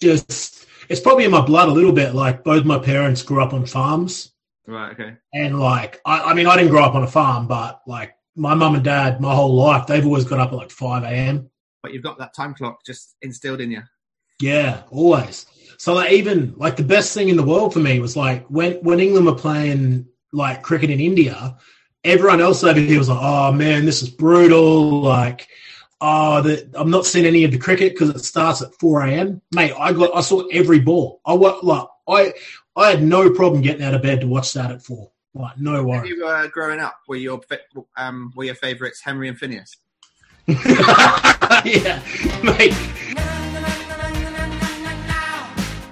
just it's probably in my blood a little bit. Like both my parents grew up on farms, Right. Okay. and like I, I mean I didn't grow up on a farm, but like my mum and dad, my whole life, they've always got up at like five a.m. But you've got that time clock just instilled in you. Yeah, always. So like even like the best thing in the world for me was like when when England were playing like cricket in India, everyone else over here was like, "Oh man, this is brutal." Like, oh, the, I'm not seeing any of the cricket because it starts at 4 a.m. Mate, I got I saw every ball. I wa- like I I had no problem getting out of bed to watch that at four. Like no When you were growing up, were your um were your favourites Henry and Phineas? yeah, mate.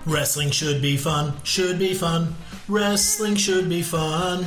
Wrestling should be fun, should be fun. Wrestling should be fun.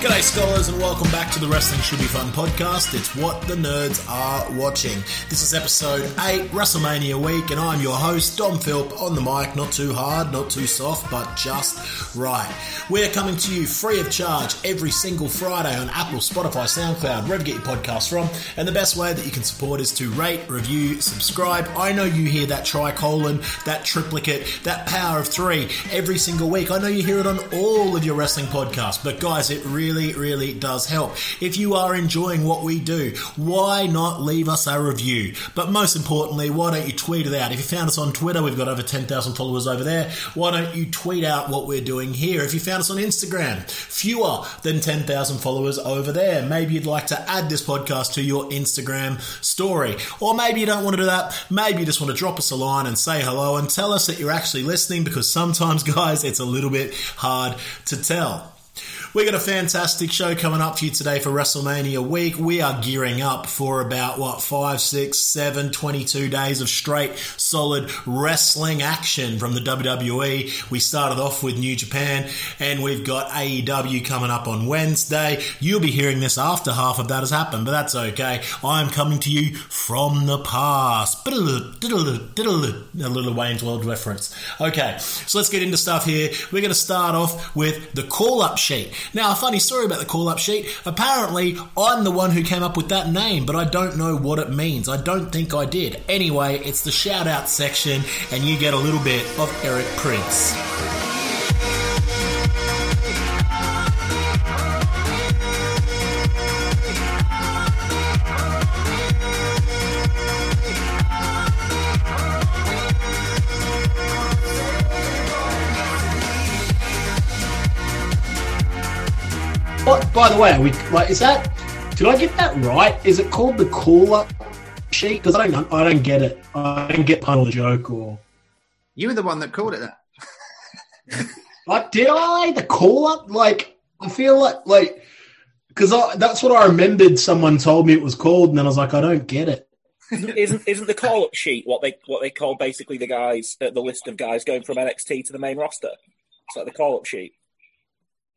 G'day, scholars, and welcome back to the Wrestling Should Be Fun podcast. It's what the nerds are watching. This is episode 8, WrestleMania week, and I'm your host, Dom Philp, on the mic. Not too hard, not too soft, but just right. We're coming to you free of charge every single Friday on Apple, Spotify, SoundCloud, wherever you get your podcasts from. And the best way that you can support is to rate, review, subscribe. I know you hear that tricolon, that triplicate, that power of three every single week. I know you hear it on all of your wrestling podcasts, but guys, it really, really really does help. If you are enjoying what we do, why not leave us a review? But most importantly, why don't you tweet it out? If you found us on Twitter, we've got over 10,000 followers over there. Why don't you tweet out what we're doing here? If you found us on Instagram, fewer than 10,000 followers over there. Maybe you'd like to add this podcast to your Instagram story. Or maybe you don't want to do that. Maybe you just want to drop us a line and say hello and tell us that you're actually listening because sometimes, guys, it's a little bit hard to tell. We got a fantastic show coming up for you today for WrestleMania week. We are gearing up for about what five, six, seven, 22 days of straight solid wrestling action from the WWE. We started off with New Japan and we've got AEW coming up on Wednesday. You'll be hearing this after half of that has happened, but that's okay. I'm coming to you from the past. A little Wayne's World reference. Okay, so let's get into stuff here. We're going to start off with the call up sheet. Now, a funny story about the call up sheet. Apparently, I'm the one who came up with that name, but I don't know what it means. I don't think I did. Anyway, it's the shout out section, and you get a little bit of Eric Prince. What, by the way, are we like is that? Did I get that right? Is it called the call up sheet? Because I don't, I don't get it. I don't get pun or the joke or You were the one that called it that. like did I the call up? Like I feel like like because that's what I remembered. Someone told me it was called, and then I was like, I don't get it. isn't isn't the call up sheet what they what they call basically the guys uh, the list of guys going from NXT to the main roster? It's like the call up sheet.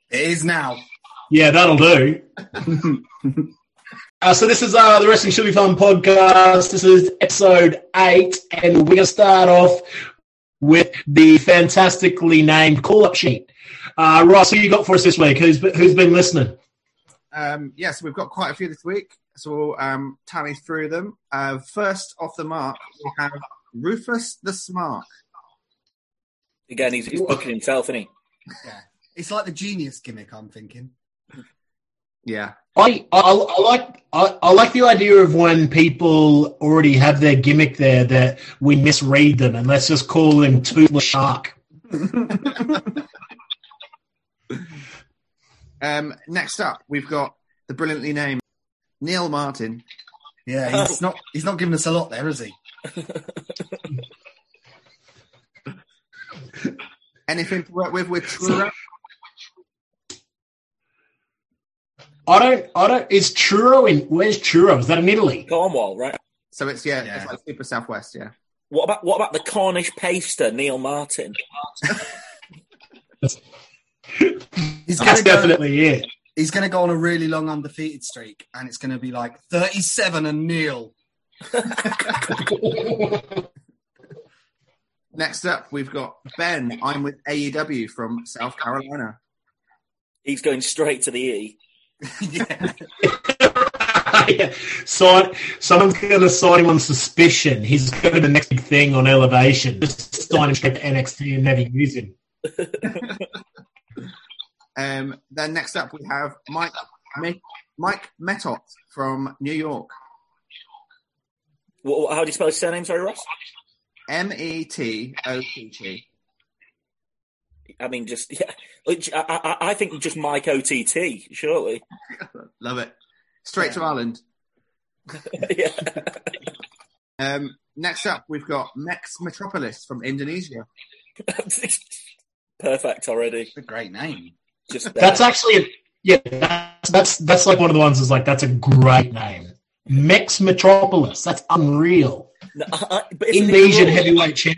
It is now. Yeah, that'll do. uh, so this is uh, the Wrestling Should Be Fun podcast. This is episode eight, and we're going to start off with the fantastically named call-up sheet. Uh, Ross, who you got for us this week? Who's who's been listening? Um, yes, we've got quite a few this week, so we'll um, tally through them. Uh, first off the mark, we have Rufus the Smart. Again, he's, he's booking himself, isn't he? Yeah. It's like the genius gimmick, I'm thinking. Yeah, I, I, I like I, I like the idea of when people already have their gimmick there that we misread them and let's just call them Toothless Shark. Um, next up, we've got the brilliantly named Neil Martin. Yeah, he's not he's not giving us a lot there, is he? Anything to work with with Truro? I don't I don't is Churro in where's Churro? Is that in Italy? Cornwall, right? So it's yeah, Yeah. it's like super southwest. Yeah, What about what about the Cornish paster, Neil Martin? He's That's go, definitely it. he's gonna go on a really long undefeated streak, and it's gonna be like 37 and Neil. Next up, we've got Ben. I'm with AEW from South Carolina. He's going straight to the E. yeah. yeah. Sign, someone's going to sign him on suspicion. He's going to be the next big thing on elevation. Just sign him straight to NXT and never use him. Um, then next up we have Mike Mi- Mike Metot from New York. Wha- wha- How do you spell his surname, sorry, Ross? M E T O T T. I mean, just, yeah. I, I, I think just Mike OTT, surely. Love it. Straight to Ireland. yeah. Um, next up we've got Mex Metropolis from Indonesia. Perfect already. It's a great name. Just That's actually, a, yeah, that's, that's, that's like one of the ones that's like, that's a great name. Mex Metropolis. That's unreal. No, I, I- but isn't it the Indonesian heavyweight champ.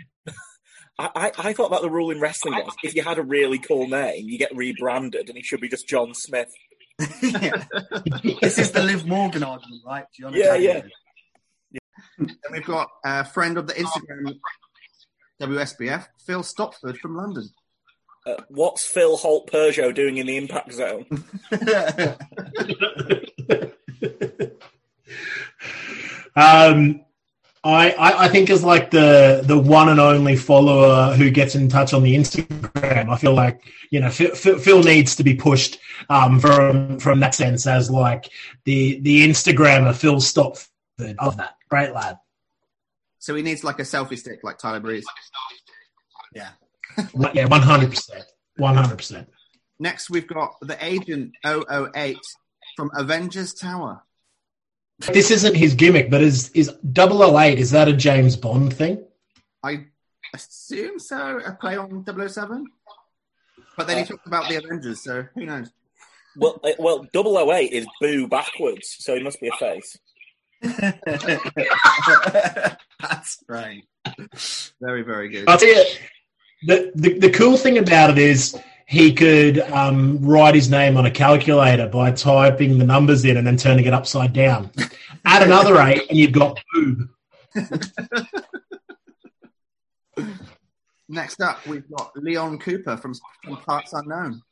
I, I, I thought that the rule in wrestling was if you had a really cool name, you get rebranded, and it should be just John Smith. Yeah. This is the Liv Morgan argument, right? Do you Yeah, understand? Then we've got a friend of the Instagram WSBF, Phil Stopford from London. Uh, what's Phil Holt Peugeot doing in the impact zone? Um, I, I, I think is like the the one and only follower who gets in touch on the Instagram. I feel like you know Phil, Phil Phil needs to be pushed um, from from that sense as like the the Instagrammer Phil Stopford of that great lad. So he needs like a selfie stick like Tyler Breeze. yeah. Yeah, one hundred percent, one hundred percent. Next we've got the Agent 008 from Avengers Tower. This isn't his gimmick, but is is 008, Is that a James Bond thing? I assume so, a play on 007. But then he talked about the Avengers, so who knows? Well, uh, well, 008 is boo backwards, so he must be a face. That's great. Very, very good. I'll tell you, the, the, the cool thing about it is he could um, write his name on a calculator by typing the numbers in and then turning it upside down. Add another eight, and you've got boob. Next up, we've got Leon Cooper from, from Parts Unknown.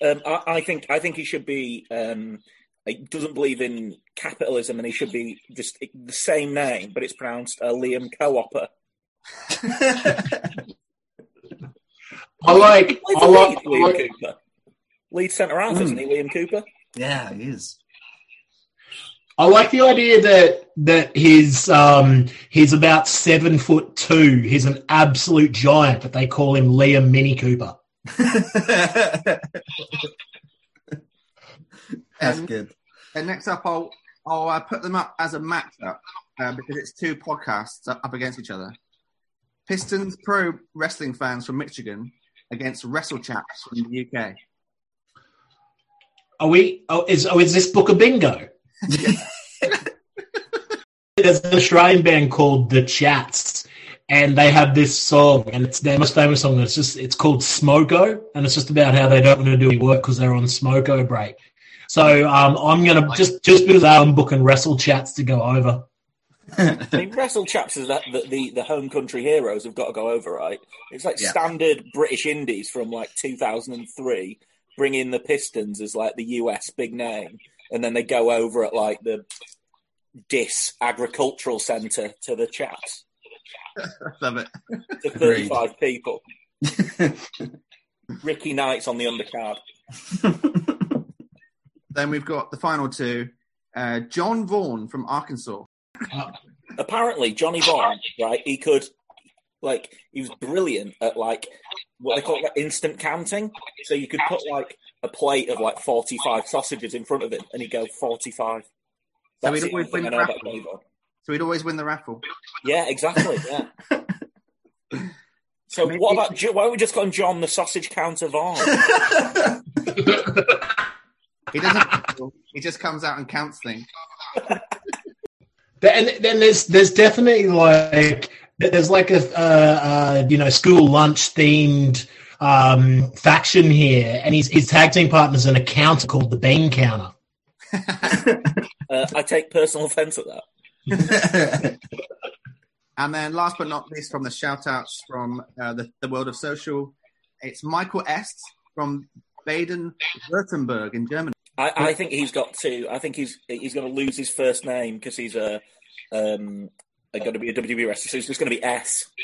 Um, I, I think I think he should be. Um, he doesn't believe in capitalism, and he should be just the same name, but it's pronounced uh, Liam Co-opper. I like, He's I a like, lead, I Liam like Cooper. Lead centre half, isn't he, Liam Cooper? yeah, he is. I like the idea that that he's um, he's about seven foot two. He's an absolute giant, but they call him Liam Mini Cooper. That's good. And next up, I'll, I'll uh, put them up as a matchup uh, because it's two podcasts up up against each other. Pistons pro wrestling fans from Michigan against Wrestle Chaps from the UK. Are we? Oh, is oh, is this book a bingo? There's an Australian band called The Chats, and they have this song, and it's their most famous song. It's just it's called Smoko, and it's just about how they don't want to do any work because they're on Smoko break. So um, I'm gonna just just because I'm booking Wrestle Chats to go over. I mean, Wrestle Chaps is that the, the, the home country heroes have got to go over, right? It's like Yeah. standard British indies from like 2003, bring in the Pistons as like the US big name, and then they go over at like the Dis Agricultural Centre to the Chaps. Love it. To 35 people. Ricky Knight's on the undercard. Then we've got the final two uh, John Vaughan from Arkansas. apparently Johnny Vaughn, right? He could, like, he was brilliant at like what they call like, instant counting. So you could put like a plate of like forty-five sausages in front of him, and he'd go forty-five. So That's he'd always win the raffle. So he'd always win the raffle. Yeah, exactly. Yeah. So what about why don't we just call him John the Sausage Counter Vaughn? He doesn't. he just comes out and counts things. And then there's there's definitely like there's like a uh, uh, you know school lunch themed um, faction here, and his his tag team partner's an accountant called the Bean Counter. Uh, I take personal offence at that. And then last but not least, from the shout outs from uh, the, the world of social, it's Michael S. from Baden-Württemberg in Germany. I, I think he's got to. I think he's he's going to lose his first name because he's a um going to be a WWE wrestler. So he's just going to be S.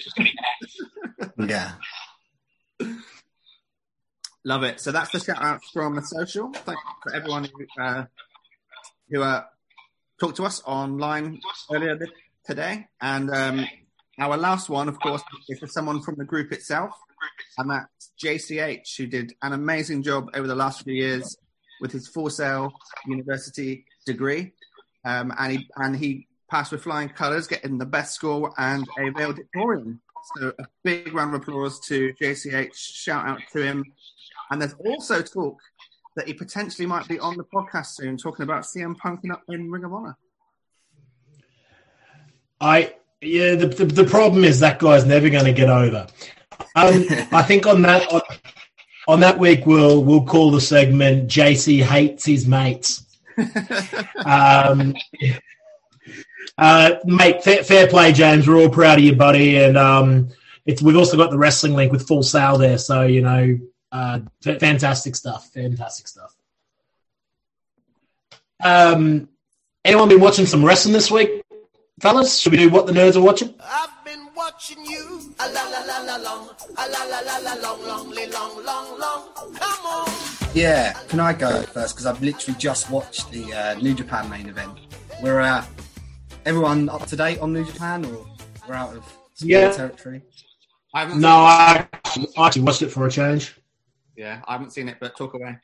Yeah. Love it. So that's the shout out from the social. Thank you for everyone who uh, who uh, talked to us online earlier th- today. And um, our last one, of course, is for someone from the group itself, and that's JCH, who did an amazing job over the last few years with his Full Sail University degree, um, and he and he passed with flying colours, getting the best score and a valedictorian. So a big round of applause to JCH. Shout out to him. And there's also talk that he potentially might be on the podcast soon, talking about CM Punk in Ring of Honor. I yeah. The, the, the problem is that guy's never going to get over. Um, I think on that on, on that week we'll we'll call the segment JC hates his mates. um, uh, mate, fair, fair, play, James. We're all proud of you, buddy. And um, it's we've also got the wrestling link with Full Sail there, so you know, uh, f- fantastic stuff. Fantastic stuff. Um, anyone been watching some wrestling this week, fellas? Should we do what the nerds are watching? I've been watching you. A la la la la long. A la la la la long, long, long, long, long. Come on. Yeah, can I go first? Because I've literally just watched the uh, New Japan main event. We're uh, everyone up to date on New Japan, or we're out of Yeah. territory? I haven't No, I I actually watched it for a change. Yeah, I haven't seen it, but talk away.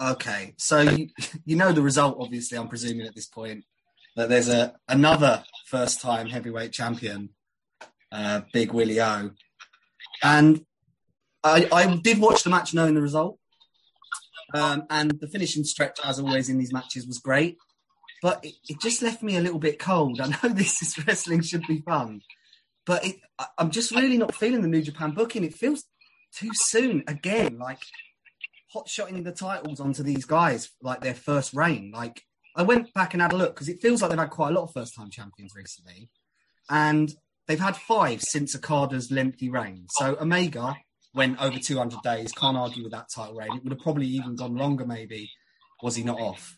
Okay, so you, you know the result, obviously. I'm presuming at this point that there's a another first time heavyweight champion, uh, Big Willie O, and I, I did watch the match knowing the result, um, and the finishing stretch, as always in these matches, was great, but it, it just left me a little bit cold. I know this is wrestling should be fun, but it, I, I'm just really not feeling the New Japan booking. It feels too soon again, like hot shotting the titles onto these guys like their first reign. Like I went back and had a look because it feels like they've had quite a lot of first time champions recently, and they've had five since Okada's lengthy reign. So Omega went over 200 days. Can't argue with that title reign. It would have probably even gone longer, maybe, was he not off.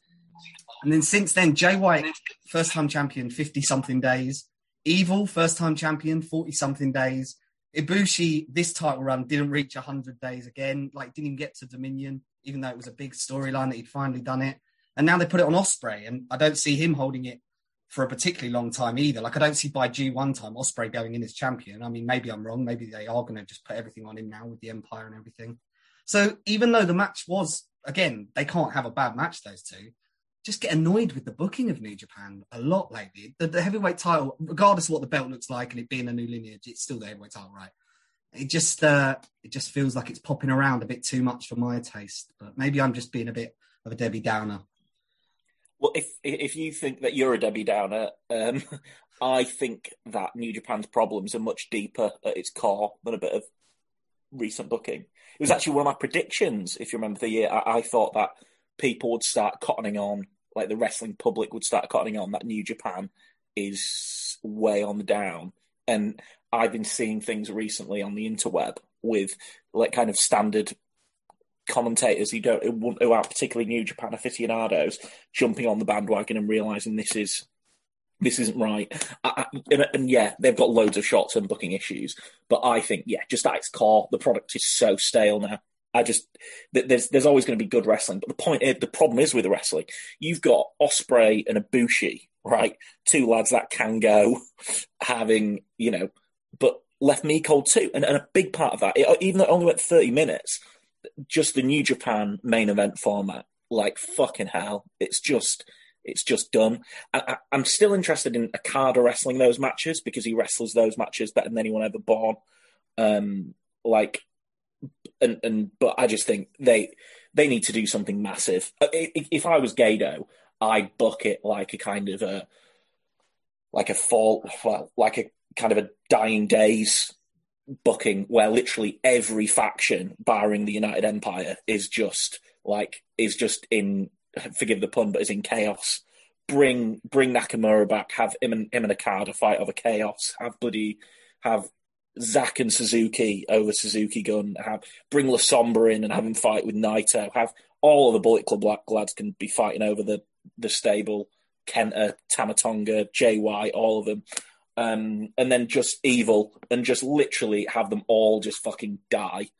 And then since then, Jay White, first time champion, 50 something days. Evil, first time champion, 40 something days. Ibushi, this title run didn't reach 100 days again, like didn't even get to Dominion, even though it was a big storyline that he'd finally done it. And now they put it on Ospreay, and I don't see him holding it for a particularly long time either. Like I don't see by G1 time Ospreay going in as champion. I mean, maybe I'm wrong. Maybe they are going to just put everything on him now with the Empire and everything. So even though the match was again, they can't have a bad match those two. Just get annoyed with the booking of New Japan a lot lately. The, the heavyweight title, regardless of what the belt looks like and it being a new lineage, it's still the heavyweight title, right? It just uh, it just feels like it's popping around a bit too much for my taste. But maybe I'm just being a bit of a Debbie Downer. Well, if if you think that you're a Debbie Downer, um, I think that New Japan's problems are much deeper at its core than a bit of recent booking. It was actually one of my predictions. If you remember the year, I, I thought that people would start cottoning on, like the wrestling public would start cottoning on that New Japan is way on the down. And I've been seeing things recently on the interweb with like kind of standard commentators who don't who aren't particularly New Japan aficionados jumping on the bandwagon and realizing this is this isn't right. I, I, and, and, yeah, they've got loads of short term booking issues, but I think yeah, just at its core, the product is so stale now. I just there's there's always going to be good wrestling, but the point is, the problem is with the wrestling, you've got Ospreay and Ibushi, right? Two lads that can go, having you know, but left me cold too. And, and a big part of that, it, even though it only went thirty minutes, just the New Japan main event format, like fucking hell, it's just it's just done. I, am still interested in Okada wrestling those matches because he wrestles those matches better than anyone ever born. Um, like, and and but I just think they they need to do something massive. If, if I was Gedo, I'd book it like a kind of a like a fall, well, like a kind of a dying days booking where literally every faction, barring the United Empire, is just like is just in forgive the pun, but is in chaos. Bring bring Nakamura back. Have him and him and fight over chaos. Have Buddy have Zack and Suzuki over Suzuki Gun, have bring La Sombra in and have him fight with Naito, have all of the Bullet Club lads can be fighting over the the stable, Kenta, Tama Tonga, JY, all of them. Um, and then just evil and just literally have them all just fucking die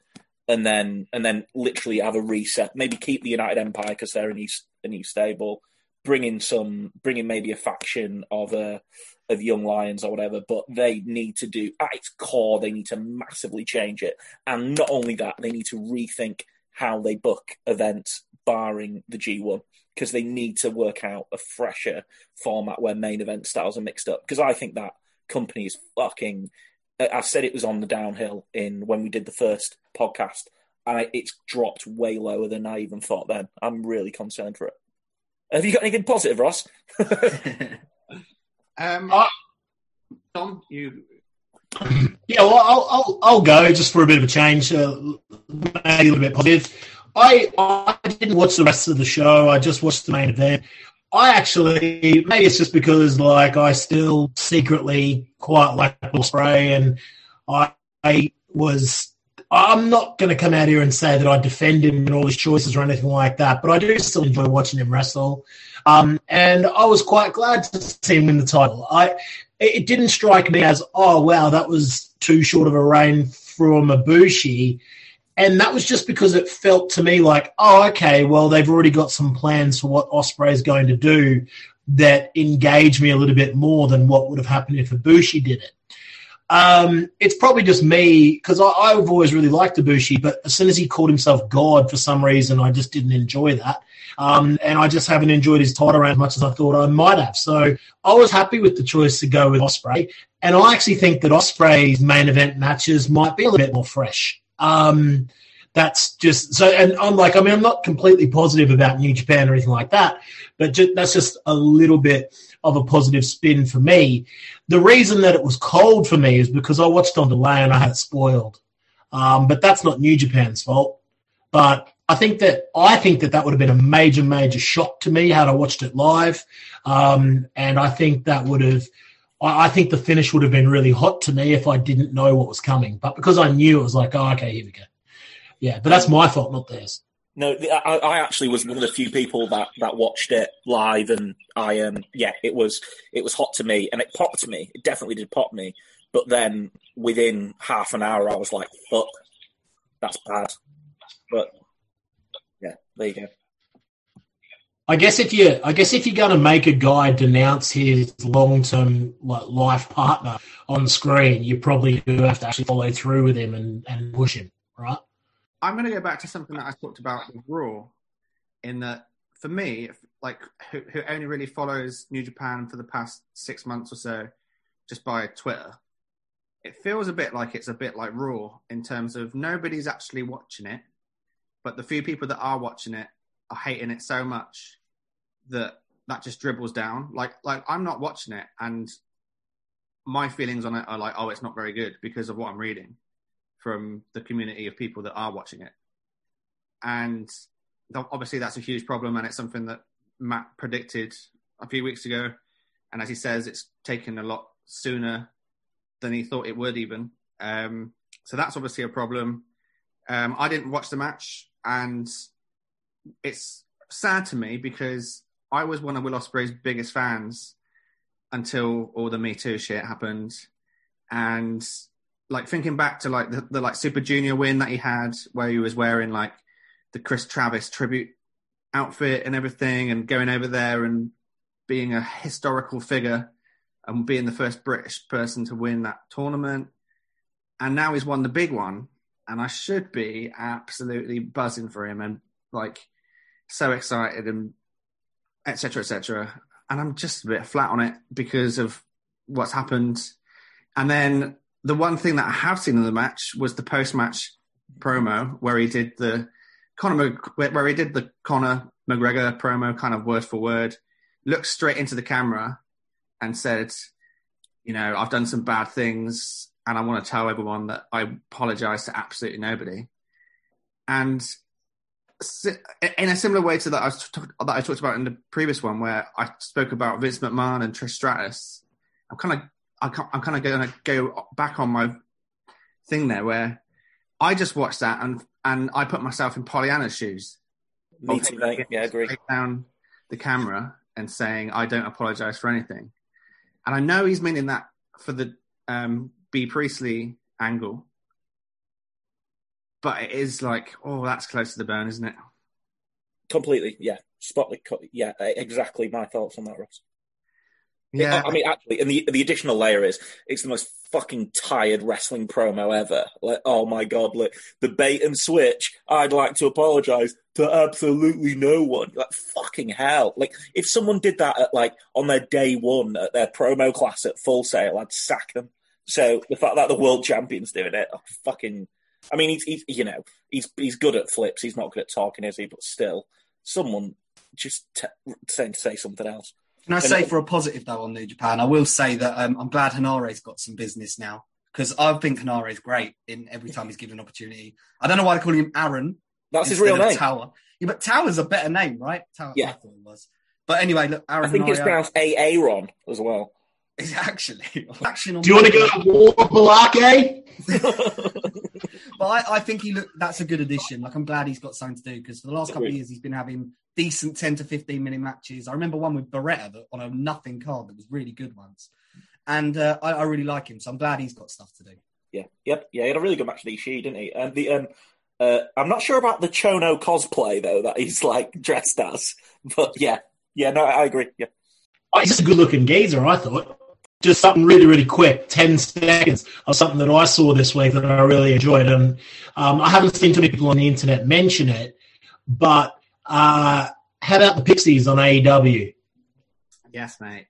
and then and then literally have a reset. Maybe keep the United Empire because they're a new a new stable. Bring in some, bring in maybe a faction of uh, of young lions or whatever. But they need to do at its core, they need to massively change it, and not only that, they need to rethink how they book events, barring the G1, because they need to work out a fresher format where main event styles are mixed up. Because I think that company is fucking I said it was on the downhill in when we did the first podcast, and it's dropped way lower than I even thought. Then I'm really concerned for it. Have you got anything positive, Ross? um, Uh, Tom, you Yeah, well, I'll, I'll, I'll go just for a bit of a change, uh, maybe a little bit positive. I I didn't watch the rest of the show. I just watched the main event. I actually maybe it's just because like I still secretly quite like Ospreay, and I, I was I'm not going to come out here and say that I defend him and all his choices or anything like that, but I do still enjoy watching him wrestle. Um, and I was quite glad to see him win the title. I it didn't strike me as oh wow that was too short of a reign from Ibushi. And that was just because it felt to me like, oh, okay, well, they've already got some plans for what Ospreay is going to do that engage me a little bit more than what would have happened if Ibushi did it. Um, it's probably just me because I've always really liked Ibushi, but as soon as he called himself God for some reason, I just didn't enjoy that. Um, and I just haven't enjoyed his title reign as much as I thought I might have. So I was happy with the choice to go with Ospreay, and I actually think that Ospreay's main event matches might be a little bit more fresh. Um, that's just so, and I'm like, I mean, I'm not completely positive about New Japan or anything like that, but that's just a little bit of a positive spin for me. The reason that it was cold for me is because I watched on delay and I had it spoiled. Um, but that's not New Japan's fault. But I think that I think that that would have been a major, major shock to me had I watched it live, um, and I think that would have. I think the finish would have been really hot to me if I didn't know what was coming. But because I knew it was like, oh, okay, here we go. Yeah, but that's my fault, not theirs. No, I, I, actually was one of the few people that, that watched it live, and I um yeah, it was it was hot to me, and it popped me. It definitely did pop me. But then within half an hour, I was like, "Fuck, that's bad." But yeah, there you go. I guess if you, I guess if you're going to make a guy denounce his long-term life partner on screen, you probably do have to actually follow through with him and, and push him, right? I'm going to go back to something that I talked about with Raw, in that for me, like who, who only really follows New Japan for the past six months or so, just by Twitter, it feels a bit like it's a bit like Raw in terms of nobody's actually watching it, but the few people that are watching it are hating it so much that that just dribbles down. Like like I'm not watching it, and my feelings on it are like, oh, it's not very good because of what I'm reading from the community of people that are watching it. And obviously, that's a huge problem, and it's something that Matt predicted a few weeks ago. And as he says, it's taken a lot sooner than he thought it would, even. Um, so that's obviously a problem. Um, I didn't watch the match, and it's sad to me because I was one of Will Ospreay's biggest fans until all the Me Too shit happened, and like thinking back to like the, the like Super Junior win that he had, where he was wearing like the Chris Travis tribute outfit and everything, and going over there and being a historical figure and being the first British person to win that tournament. And now he's won the big one, and I should be absolutely buzzing for him and like so excited and etc. etc. And I'm just a bit flat on it because of what's happened. And then the one thing that I have seen in the match was the post-match promo where he did the Conor where he did the Conor McGregor promo, kind of word for word, looked straight into the camera and said, "You know, I've done some bad things, and I want to tell everyone that I apologize to absolutely nobody." And in a similar way to that I, that I talked about in the previous one, where I spoke about Vince McMahon and Trish Stratus, I'm kind of I'm kind of going to go back on my thing there where I just watched that and and I put myself in Pollyanna's shoes. Me too, mate. Yeah, I agree. Down the camera and saying, "I don't apologize for anything," and I know he's meaning that for the um, Bea Priestley angle, but it is like, oh, that's close to the bone, isn't it? Completely, yeah. Spot, yeah, exactly my thoughts on that, Ross. Yeah, I mean, actually, and the the additional layer is it's the most fucking tired wrestling promo ever. Like, oh my god, look, the bait and switch. I'd like to apologize to absolutely no one. Like, fucking hell. Like, if someone did that at like on their day one at their promo class at Full Sail, I'd sack them. So the fact that the world champion's doing it, oh, fucking. I mean, he's, he's you know he's he's good at flips. He's not good at talking, is he? But still, someone just t- saying to say something else. Can I say for a positive though on New Japan, I will say that um, I'm glad Henare's got some business now because I think Henare's great in every time he's given an opportunity. I don't know why they call him Aaron. That's his real name. Toa. Yeah, but Toa's a better name, right? Toa, Yeah. I thought it was. But anyway, look, Aaron I think it's pronounced A Aaron as well. Is actually action on Do you want to go to war, Balake? But I, I think he look that's a good addition. Like I'm glad he's got something to do because for the last couple of years he's been having decent 10 to 15 minute matches. I remember one with Beretta that, on a nothing card that was really good once. And uh, I, I really like him, so I'm glad he's got stuff to do. Yeah, yep, yeah. He had a really good match with Ishii, didn't he? And the um, uh, I'm not sure about the Chono cosplay though that he's like dressed as, but yeah, yeah. No, I agree. Yeah, Oh, he's just a good looking geezer, I thought. Just something really, really quick, 10 seconds of something that I saw this week that I really enjoyed. And um, I haven't seen too many people on the internet mention it, but uh, how about the Pixies on AEW? yes, mate.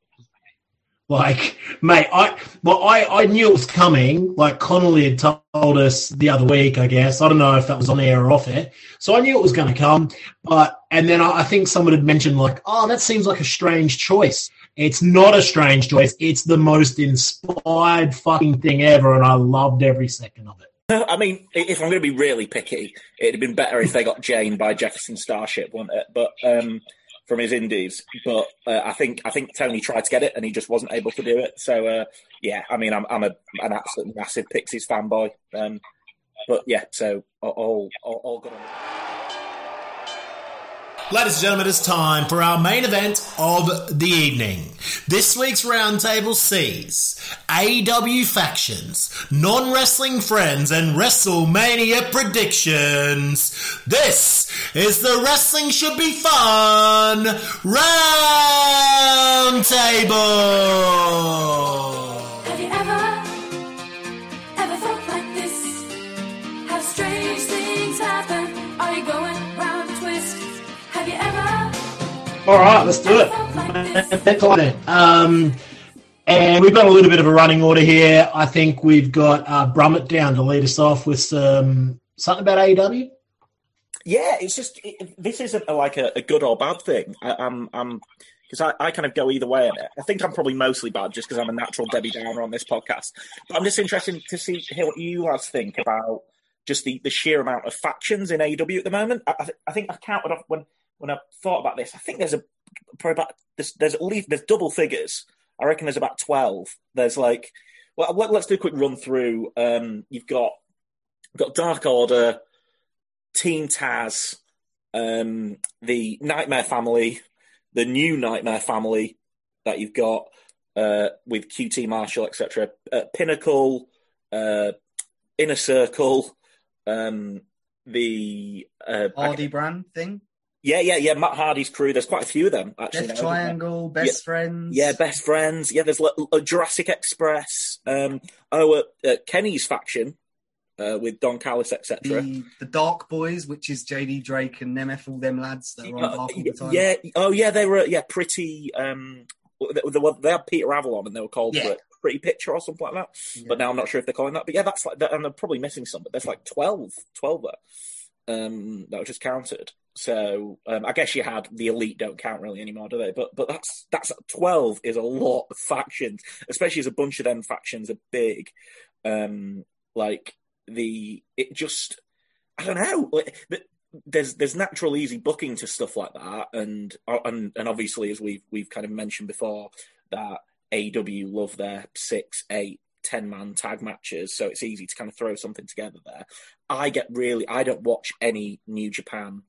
Like, mate, I well, I, I knew it was coming. Like Connolly had told us the other week, I guess. I don't know if that was on air or off air. So I knew it was going to come. But and then I, I think someone had mentioned like, oh, that seems like a strange choice. It's not a strange choice. It's the most inspired fucking thing ever, and I loved every second of it. I mean, if I'm going to be really picky, it'd have been better if they got Jane by Jefferson Starship, wouldn't it? But um, from his indies, but uh, I think I think Tony tried to get it and he just wasn't able to do it. So uh, yeah, I mean, I'm I'm a an absolute massive Pixies fanboy. Um, but yeah, so all all, all good. Ladies and gentlemen, it's time for our main event of the evening. This week's roundtable sees AW factions, non-wrestling friends, and WrestleMania predictions. This is the Wrestling Should Be Fun Roundtable. Have you ever, ever like this? Have strange things happen? Are you going All right, let's do it. felt like this? That's on it. Um, and we've got a little bit of a running order here. I think we've got uh, Brummett down to lead us off with some something about AEW. Yeah, it's just it, this isn't a, like a, a good or bad thing. I, I'm, I'm because I, I kind of go either way on it. I think I'm probably mostly bad just because I'm a natural Debbie Downer on this podcast. But I'm just interested to see hear what you guys think about just the, the sheer amount of factions in AEW at the moment. I, I, th- I think I counted off when when I thought about this. I think there's a probably about there's, there's at least there's double figures. I reckon there's about twelve. There's like well let, us do a quick run through. Um, you've got you've got Dark Order. Team Taz, um, the Nightmare Family, the new Nightmare Family that you've got uh, with QT Marshall, etc. Uh, Pinnacle, uh, Inner Circle, um, the uh, Hardy Brand thing, yeah, yeah, yeah. Matt Hardy's crew. There's quite a few of them actually. Death now. Triangle, Best Friends. Yeah, best friends. Yeah, there's like, uh, Jurassic Express. Um, oh, uh, uh, Kenny's faction uh, with Don Callis, etc. The, the Dark Boys, which is JD Drake and Nemeth, all them lads that are on Dark all the time. yeah. Oh, yeah. They were yeah pretty. Um, they, they, were- they had Peter Avalon, and they were called Yeah. Pretty Picture or something like that. Yeah. But now I'm not sure if they're calling that. But yeah, that's like, and I'm probably missing some. But there's like 12, 12 there um, that were just counted. So um, I guess you had the elite don't count really anymore, do they? But but that's that's twelve is a lot of factions, especially as a bunch of them factions are big. Um, like the it just I don't know. Like, the- there's there's natural easy booking to stuff like that, and and and obviously as we've we've kind of mentioned before that AW love their six, eight, ten man tag matches, so it's easy to kind of throw something together there. I get really, I don't watch any New Japan.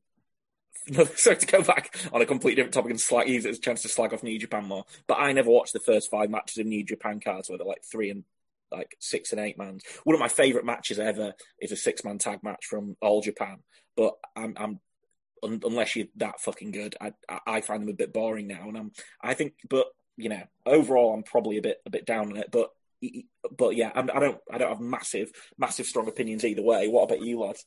Sorry to go back on a completely different topic and slag, use it as a chance to slag off New Japan more. But I never watched the first five matches of New Japan cards where they're like three and like six and eight man. One of my favourite matches ever is a six man tag match from All Japan. But I'm, I'm un- unless you're that fucking good, I, I I find them a bit boring now. And I'm I think, but you know, overall, I'm probably a bit a bit down on it. But but yeah, I'm, I don't I don't have massive massive strong opinions either way. What about you, lads?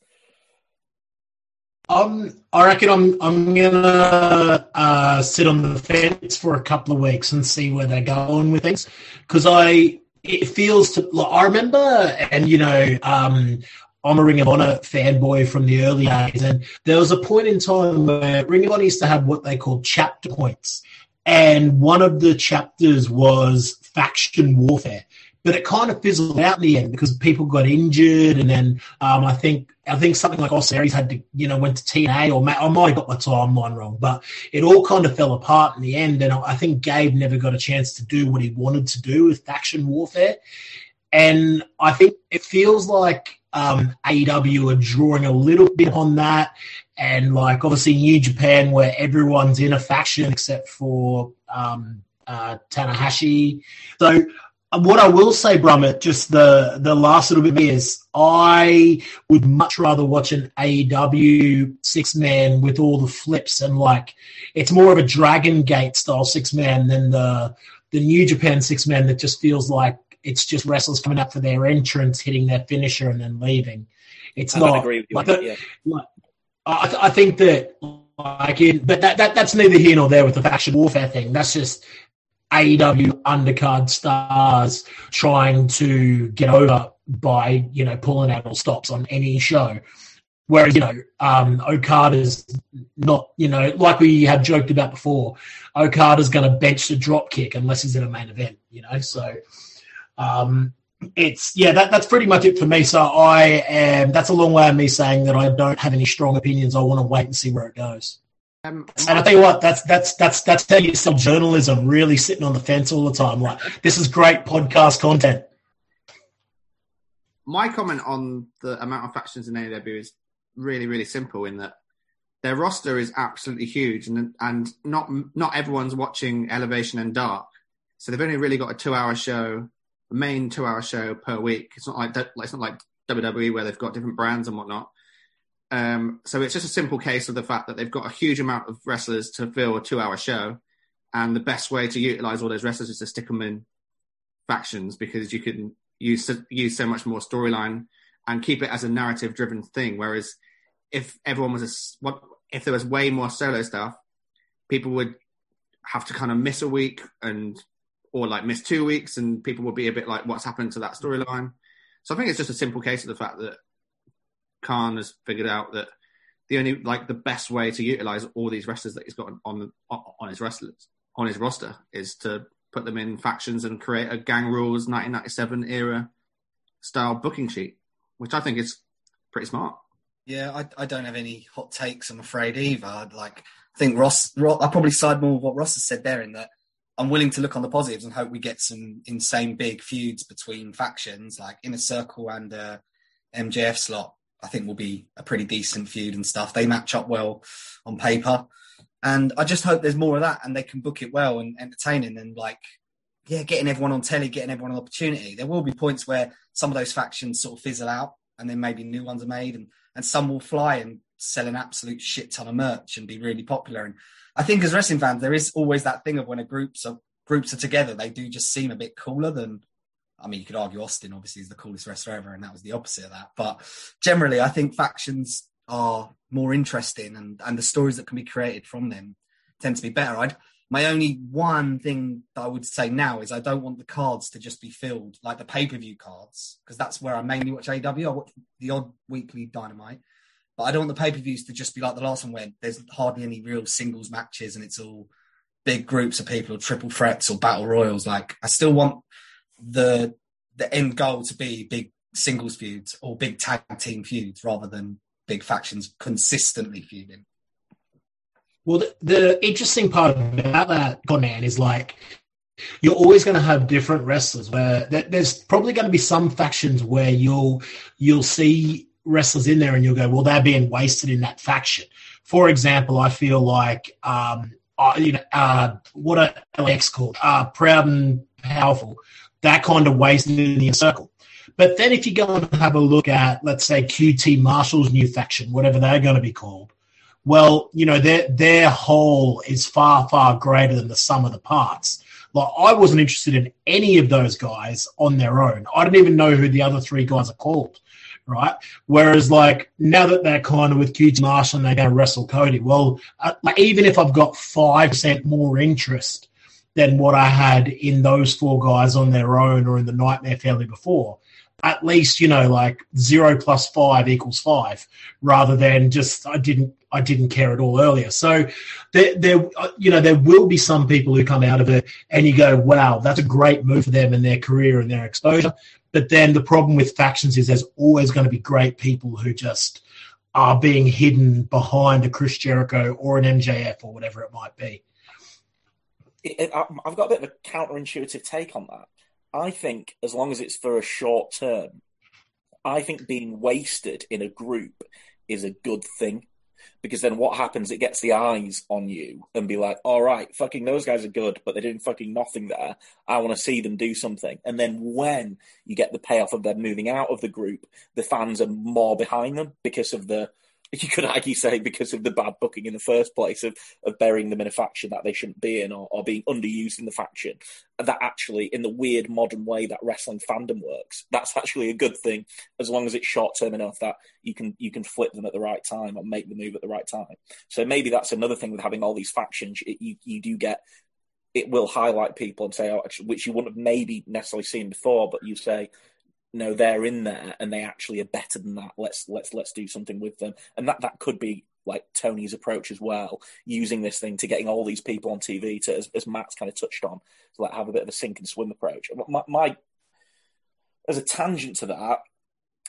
Um, I reckon I'm I'm gonna uh, sit on the fence for a couple of weeks and see where they're going with things. Because I it feels to like, I remember and you know um, I'm a Ring of Honor fanboy from the early days and there was a point in time where Ring of Honor used to have what they called chapter points and one of the chapters was faction warfare but it kind of fizzled out in the end because people got injured, and then um, I think I think something like Osiris had to you know went to TNA, or I might have got my timeline wrong, but it all kind of fell apart in the end, and I think Gabe never got a chance to do what he wanted to do with faction warfare, and I think it feels like um, AEW are drawing a little bit on that, and like obviously New Japan where everyone's in a faction except for um, uh, Tanahashi, so what I will say, Brummett, just the the last little bit is I would much rather watch an AEW six man with all the flips and like it's more of a Dragon Gate style six man than the the New Japan six man that just feels like it's just wrestlers coming up for their entrance, hitting their finisher, and then leaving. It's I not agree with you like that, yeah. like, I, th- I think that like in, but that, that that's neither here nor there with the faction warfare thing. That's just AEW undercard stars trying to get over by you know pulling out all stops on any show. Whereas you know um, Okada's not you know like we have joked about before, Okada's going to bench the drop kick unless he's in a main event. You know so. Um, it's yeah that, that's pretty much it for me so i am that's a long way of me saying that i don't have any strong opinions i want to wait and see where it goes Um, and I tell you what, that's that's that's that's how you sell journalism. Really sitting on the fence all the time. Like this is great podcast content. my comment on the amount of factions in AEW is really, really simple. In that their roster is absolutely huge, and and not not everyone's watching Elevation and Dark, so they've only really got a two-hour show, a main two-hour show per week. It's not like it's not like WWE where they've got different brands and whatnot. Um, so it's just a simple case of the fact that they've got a huge amount of wrestlers to fill a two-hour show, and the best way to utilize all those wrestlers is to stick them in factions because you can use use so much more storyline and keep it as a narrative driven thing. Whereas if everyone was a if there was way more solo stuff, people would have to kind of miss a week and or like miss two weeks, and people would be a bit like, "What's happened to that storyline?" So I think it's just a simple case of the fact that Khan has figured out that the only like the best way to utilize all these wrestlers that he's got on on, his wrestlers on his roster is to put them in factions and create a gang rules 1997 era style booking sheet, which I think is pretty smart. Yeah, I, I don't have any hot takes, I'm afraid, either. I'd like, I think Ross, Ross, I probably side more with what Ross has said there in that I'm willing to look on the positives and hope we get some insane big feuds between factions, like Inner Circle and uh, MJF slot. I think will be a pretty decent feud and stuff. They match up well on paper. And I just hope there's more of that and they can book it well and entertaining and like, yeah, getting everyone on telly, getting everyone an opportunity. There will be points where some of those factions sort of fizzle out and then maybe new ones are made and, and some will fly and sell an absolute shit ton of merch and be really popular. And I think as wrestling fans, there is always that thing of when a groups are groups are together, they do just seem a bit cooler than I mean, you could argue Austin obviously is the coolest wrestler ever, and that was the opposite of that. But generally, I think factions are more interesting, and and the stories that can be created from them tend to be better. I'd my only one thing that I would say now is I don't want the cards to just be filled like the pay per view cards because that's where I mainly watch AW. I watch the odd weekly Dynamite, but I don't want the pay per views to just be like the last one where there's hardly any real singles matches and it's all big groups of people or triple threats or battle royals. Like I still want the the end goal to be big singles feuds or big tag team feuds rather than big factions consistently feuding. Well, the, the interesting part about that, God man, is like you're always going to have different wrestlers. Where there- there's probably going to be some factions where you'll you'll see wrestlers in there and you'll go, well, they're being wasted in that faction. For example, I feel like um, uh, you know uh, what are called? Uh, proud and powerful. That kind of in the circle. But then if you go and have a look at, let's say, QT Marshall's new faction, whatever they're going to be called, well, you know, their their whole is far, far greater than the sum of the parts. Like I wasn't interested in any of those guys on their own. I didn't even know who the other three guys are called. Right. Whereas, like now that they're kind of with QT Marshall and they're going to wrestle Cody, well, uh, like even if I've got five percent more interest than what I had in those four guys on their own or in the Nightmare family before, at least you know like zero plus five equals five rather than just i didn't i didn't care at all earlier. So there there you know there will be some people who come out of it and you go wow that's a great move for them and their career and their exposure. But then the problem with factions is there's always going to be great people who just are being hidden behind a chris jericho or an mjf or whatever it might be it, I- I've got a bit of a counterintuitive take on that. I think as long as it's for a short term, I think being wasted in a group is a good thing. Because then what happens? It gets the eyes on you and be like, all right, fucking those guys are good, but they're doing fucking nothing there. I want to see them do something. And then when you get the payoff of them moving out of the group, the fans are more behind them because of the, you could argue say because of the bad booking in the first place of, of burying them in a faction that they shouldn't be in or, or being underused in the faction. That actually, in the weird modern way that wrestling fandom works, that's actually a good thing as long as it's short term enough that you can you can flip them at the right time or make the move at the right time. So maybe that's another thing with having all these factions. It, you you do get it will highlight people and say, oh, which you wouldn't have maybe necessarily seen before, but you say, no, they're in there and they actually are better than that. Let's let's let's do something with them, and that that could be like Tony's approach as well, using this thing to getting all these people on TV to, as, as Matt's kind of touched on, to like have a bit of a sink and swim approach. My, my as a tangent to that,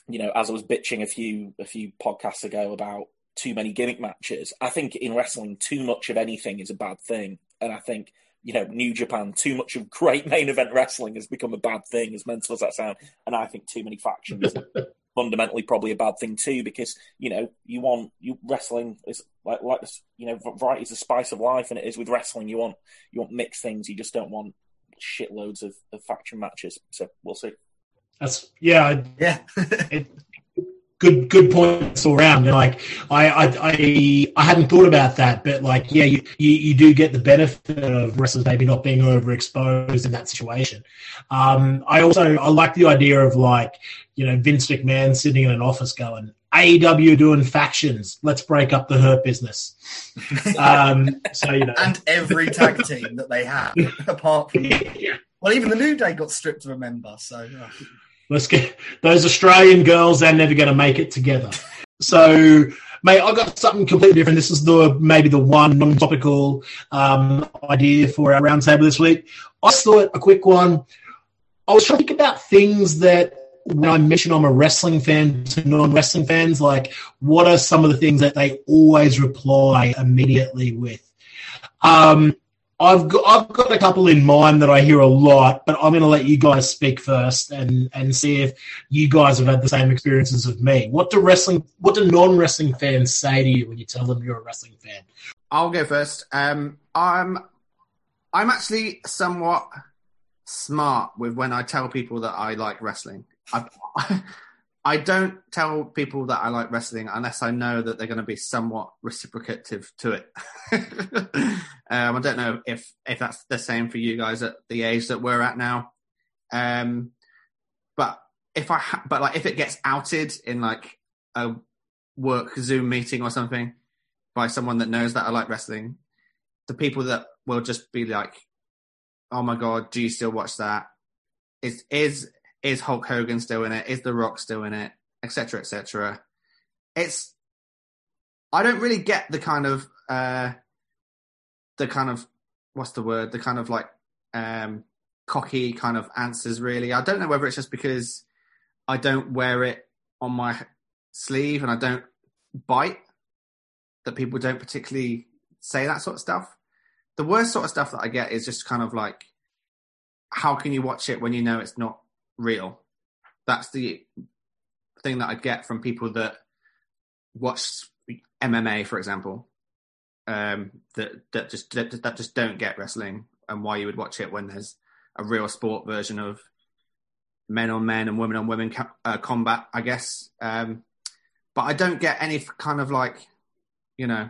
you know, as I was bitching a few a few podcasts ago about too many gimmick matches, I think in wrestling too much of anything is a bad thing, and I think you know New Japan too much of great main event wrestling has become a bad thing, as mental as that sound, and I think too many factions. Fundamentally, probably a bad thing too, because you know you want you wrestling is like like this, you know variety is the spice of life, and it is with wrestling. You want you want mixed things. You just don't want shitloads of, of faction matches. So we'll see. that's yeah I- Yeah. good good points all around. And like I, I I I hadn't thought about that, but like yeah, you, you, you do get the benefit of wrestlers maybe not being overexposed in that situation. Um, I also I like the idea of like you know Vince McMahon sitting in an office going. AEW doing factions. Let's break up the hurt business. Um, so you know, and every tag team that they had, apart from yeah. well, even the New Day got stripped of a member. So uh, Let's get those Australian girls. They're never going to make it together. So, mate, I've got something completely different. This is the maybe the one non-topical um, idea for our roundtable this week. I thought a quick one. I was trying to think about things that when I mention I'm a wrestling fan to non-wrestling fans, like what are some of the things that they always reply immediately with? Um, I've got I've got a couple in mind that I hear a lot, but I'm going to let you guys speak first and and see if you guys have had the same experiences of me. What do wrestling what do non wrestling fans say to you when you tell them you're a wrestling fan? I'll go first. Um, I'm I'm actually somewhat smart with when I tell people that I like wrestling. I, I don't tell people that I like wrestling unless I know that they're going to be somewhat reciprocative to it. um, I don't know if if that's the same for you guys at the age that we're at now. Um, but if I ha- but like if it gets outed in like a work Zoom meeting or something by someone that knows that I like wrestling, the people that will just be like, "Oh my god, do you still watch that? Is is is Hulk Hogan still in it? Is The Rock still in it? Etc. Etc." It's I don't really get the kind of uh the kind of what's the word? The kind of like um cocky kind of answers really. I don't know whether it's just because I don't wear it on my sleeve and I don't bite that people don't particularly say that sort of stuff. The worst sort of stuff that I get is just kind of like how can you watch it when you know it's not real? That's the thing that I get from people that watch MMA, for example, um, that that just that, just don't get wrestling and why you would watch it when there's a real sport version of men on men and women on women co- uh, combat, I guess. Um, but I don't get any kind of like, you know,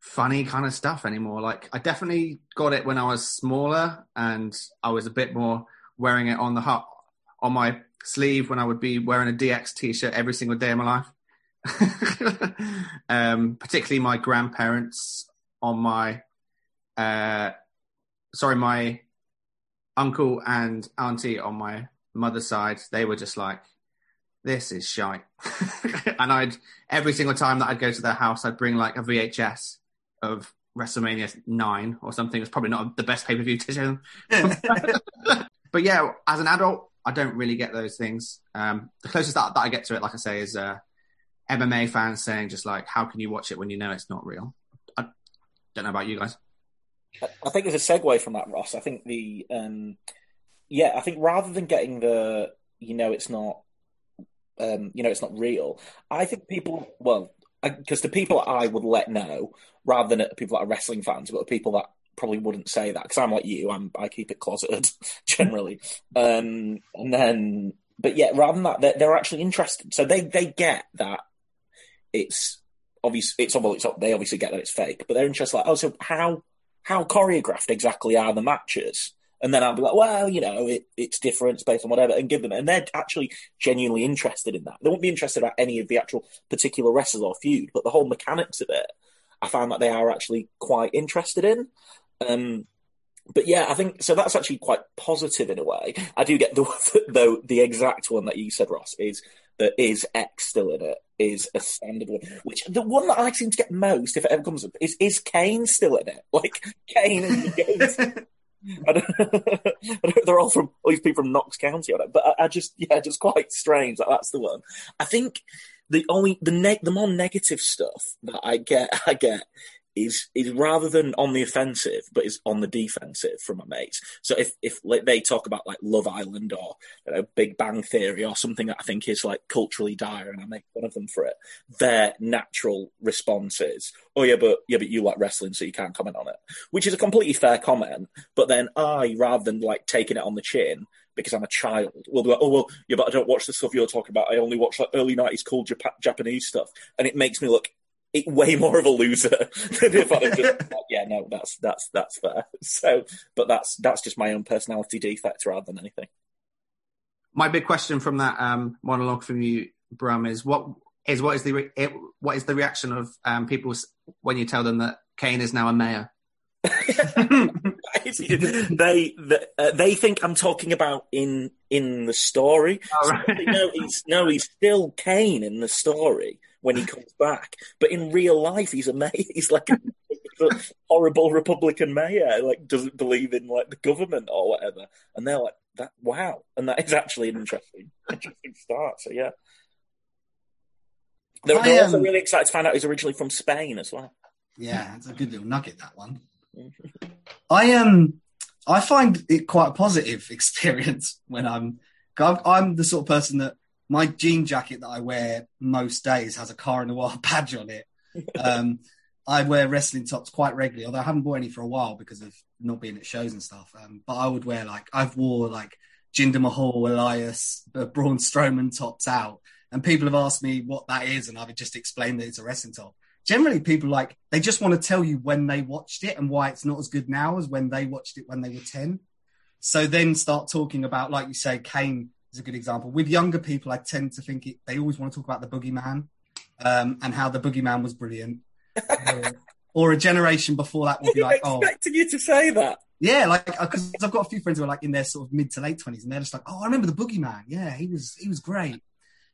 funny kind of stuff anymore. Like I definitely got it when I was smaller and I was a bit more wearing it on the hut on my sleeve when I would be wearing a DX t-shirt every single day of my life. um, particularly my grandparents on my, uh, sorry, my uncle and auntie on my mother's side. They were just like, this is shite. and I'd, every single time that I'd go to their house, I'd bring like a VHS of WrestleMania 9 or something. It's probably not the best pay per view to show them. but yeah, as an adult, I don't really get those things. Um, the closest that, that I get to it, like I say, is uh, MMA fans saying just like, how can you watch it when you know it's not real? I don't know about you guys. I think there's a segue from that, Ross. I think the um, yeah, I think rather than getting the you know it's not um, you know it's not real, I think people well because the people I would let know rather than people that are wrestling fans, but the people that probably wouldn't say that because I'm like you, I'm I keep it closeted generally, um, and then but yeah, rather than that, they're, they're actually interested, so they they get that it's obvious it's obvious they obviously get that it's fake, but they're interested like oh so how how choreographed exactly are the matches? And then I'll be like, well, you know, it, it's different, it's based on whatever, and give them. And they're actually genuinely interested in that. They won't be interested about any of the actual particular wrestlers or feud, but the whole mechanics of it, I found that they are actually quite interested in. Um, but yeah, I think so. That's actually quite positive in a way. I do get the though the exact one that you said, Ross, is that is X still in it is a standard one. Which the one that I seem to get most, if it ever comes up, is is Kane still in it? Like Kane and the I don't, I don't, they're all from all these people from Knox County on but I, I just yeah, just quite strange that that's the one. I think the only the neg the more negative stuff that I get I get is is rather than on the offensive, but is on the defensive from my mates. So if if like, they talk about like Love Island or you know, Big Bang Theory or something that I think is like culturally dire, and I make fun of them for it, their natural response is, "Oh yeah, but yeah, but you like wrestling, so you can't comment on it," which is a completely fair comment. But then I, rather than like taking it on the chin. Because I'm a child, will be like, oh well, yeah, but I don't watch the stuff you're talking about. I only watch like early '90s cool Jap- Japanese stuff, and it makes me look it, way more of a loser than if I just like, yeah, no, that's that's that's fair. So, but that's that's just my own personality defect rather than anything. My big question from that um, monologue from you, Bram, is what is what is the re- it, what is the reaction of um, people when you tell them that Kane is now a mayor? they the, uh, they think I'm talking about in in the story. Oh, So right. they know he's no, he's still Kane in the story when he comes back, but in real life he's a mayor. He's like a, horrible Republican mayor, like doesn't believe in like the government or whatever. And they're like, that wow, and that is actually an interesting interesting start. So yeah. They're, I, they're also um, really excited to find out he's originally from Spain as well. Yeah, it's a good little nugget that one. I um I find it quite a positive experience when I'm I'm, I'm the sort of person that my jean jacket that I wear most days has a car in the wild badge on it. Um, I wear wrestling tops quite regularly, although I haven't bought any for a while because of not being at shows and stuff. Um, but I would wear like I've wore like Jinder Mahal, Elias, uh, Braun Strowman tops out, and people have asked me what that is, and I've just explained that it's a wrestling top generally people like they just want to tell you when they watched it and why it's not as good now as when they watched it when they were 10 so then start talking about like you say kane is a good example with younger people i tend to think it, they always want to talk about the boogeyman um, and how the boogeyman was brilliant or, or a generation before that would be like oh expecting you to say that. yeah, like because I've got a few friends who are like in their sort of mid to late twenties, and they're just like, "Oh, I remember the Boogeyman. Yeah, he was he was great."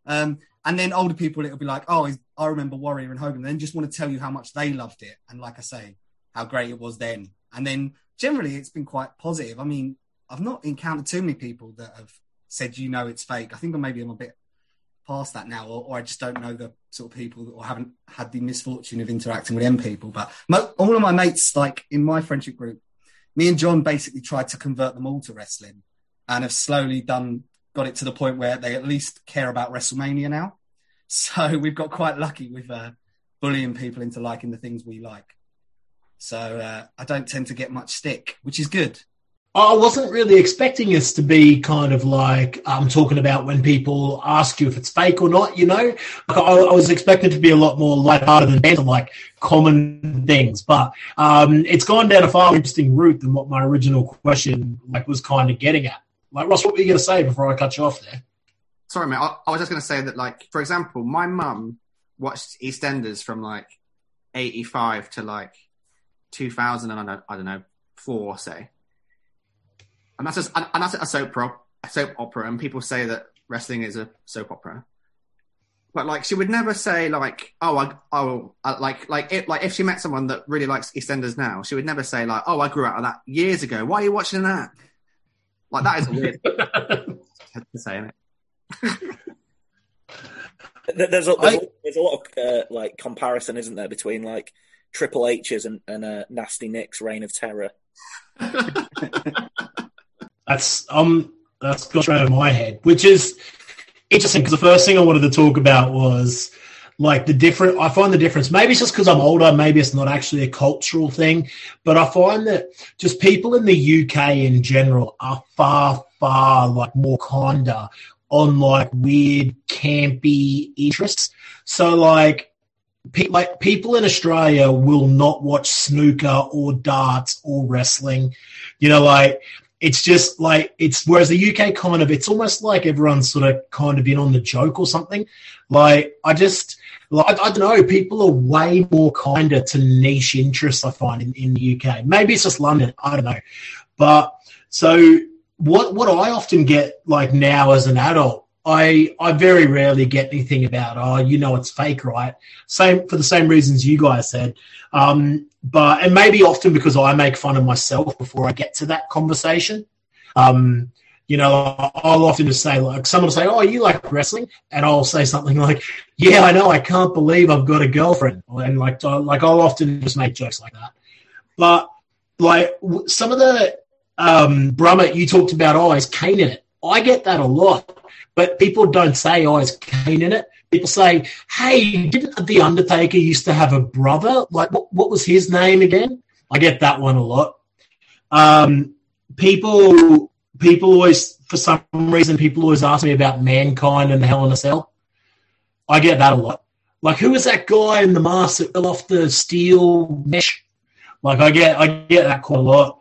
Um, and then older people, it'll be like, "Oh, I remember Warrior and Hogan." And then just want to tell you how much they loved it, and like I say, how great it was then. And then generally, it's been quite positive. I mean, I've not encountered too many people that have said, "You know, it's fake." I think maybe I'm a bit past that now, or, or I just don't know the sort of people, or haven't had the misfortune of interacting with them people. But mo- all of my mates, like in my friendship group, me and John basically tried to convert them all to wrestling, and have slowly done got it to the point where they at least care about WrestleMania now. So we've got quite lucky with uh, bullying people into liking the things we like. So uh, I don't tend to get much stick, which is good. I wasn't really expecting us to be kind of like I'm talking about when people ask you if it's fake or not. You know, I, I was expecting to be a lot more lighthearted than banter, like common things. But um, it's gone down a far more interesting route than what my original question like was kind of getting at. Like Ross, what were you going to say before I cut you off there? Sorry, mate. I, I was just going to say that, like, for example, my mum watched EastEnders from like '85 to like 2000, and I don't know, I don't know, four, say. And that's just, and and that's a soap opera, a soap opera, and people say that wrestling is a soap opera. But like, she would never say like, "Oh, I, oh, I, like, like, it, like, if she met someone that really likes EastEnders now, she would never say like, "Oh, I grew out of that years ago. Why are you watching that?" Like, that is weird to say, isn't it? There's a, there's, I- a, there's a lot of uh, like comparison, isn't there, between like Triple H's and, and uh, Nasty Nick's Reign of Terror. That's um that's got straight over my head, which is interesting because the first thing I wanted to talk about was like the different. I find the difference. Maybe it's just because I'm older. Maybe it's not actually a cultural thing, but I find that just people in the UK in general are far far like more kinder on like weird campy interests. So like. Pe- like people in Australia will not watch snooker or darts or wrestling. You know, like it's just like it's whereas the UK kind of it's almost like everyone's sort of kind of been on the joke or something. Like I just like I, I don't know, people are way more kinder to niche interests. I find in, in the UK. Maybe it's just London. I don't know, but so what what I often get like now as an adult. I, I very rarely get anything about oh you know it's fake right same for the same reasons you guys said um, but and maybe often because I make fun of myself before I get to that conversation. Um, you know, I'll often just say like someone will say, "Oh, you like wrestling," and I'll say something like, "Yeah, I know. I can't believe I've got a girlfriend," and like like I'll often just make jokes like that. But like some of the um, Brummett you talked about, oh, is Kane in it? I get that a lot, but people don't say, oh, is Kane in it? People say, hey, didn't the Undertaker used to have a brother? Like, what, what was his name again? I get that one a lot. Um, people, people always, for some reason, people always ask me about Mankind and Hell in a Cell. I get that a lot. Like, who was that guy in the mask that fell off the steel mesh? Like, I get, I get that quite a lot.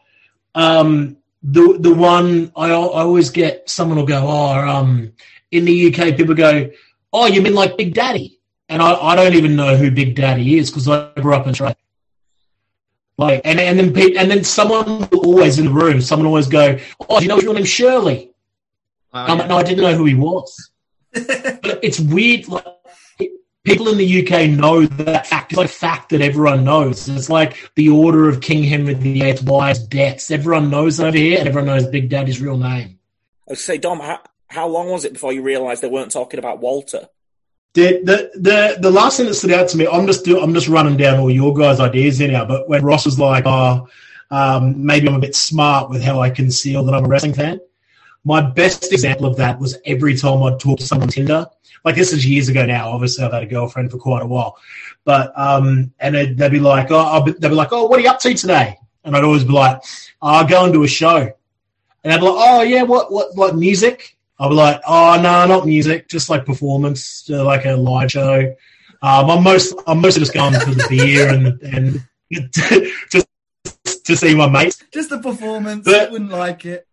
Um, the the one I, I always get, someone will go, oh, um, in the UK, people go, oh, you mean like Big Daddy? And I, I don't even know who Big Daddy is because I grew up in Australia. Like, and, and then pe- and then someone will always in the room, someone will always go, oh, do you know his real name's Shirley? Oh, yeah. like, no, I didn't know who he was. but it's weird. Like, people in the UK know that fact. It's like fact that everyone knows. It's like the order of King Henry VIII's wives' deaths. Everyone knows over here, and everyone knows Big Daddy's real name. I say, Dom, how, how long was it before you realised they weren't talking about Walter? The, the the the last thing that stood out to me, I'm just do, I'm just running down all your guys' ideas here now. But when Ross was like, "Oh, um, maybe I'm a bit smart with how I conceal that I'm a wrestling fan," my best example of that was every time I'd talk to someone on Tinder. Like this is years ago now. Obviously, I've had a girlfriend for quite a while, but um, and they'd, they'd be like, "Oh, I'll be, they'd be like, oh, what are you up to today?" And I'd always be like, oh, "I'll go and do a show." And I'd be like, "Oh yeah, what what what music?" I'd be like, "Oh no, not music, just like performance, uh, like a live show." Um, I'm most I'm mostly just going for the beer and and just to see my mates. Just the performance. But- I wouldn't like it.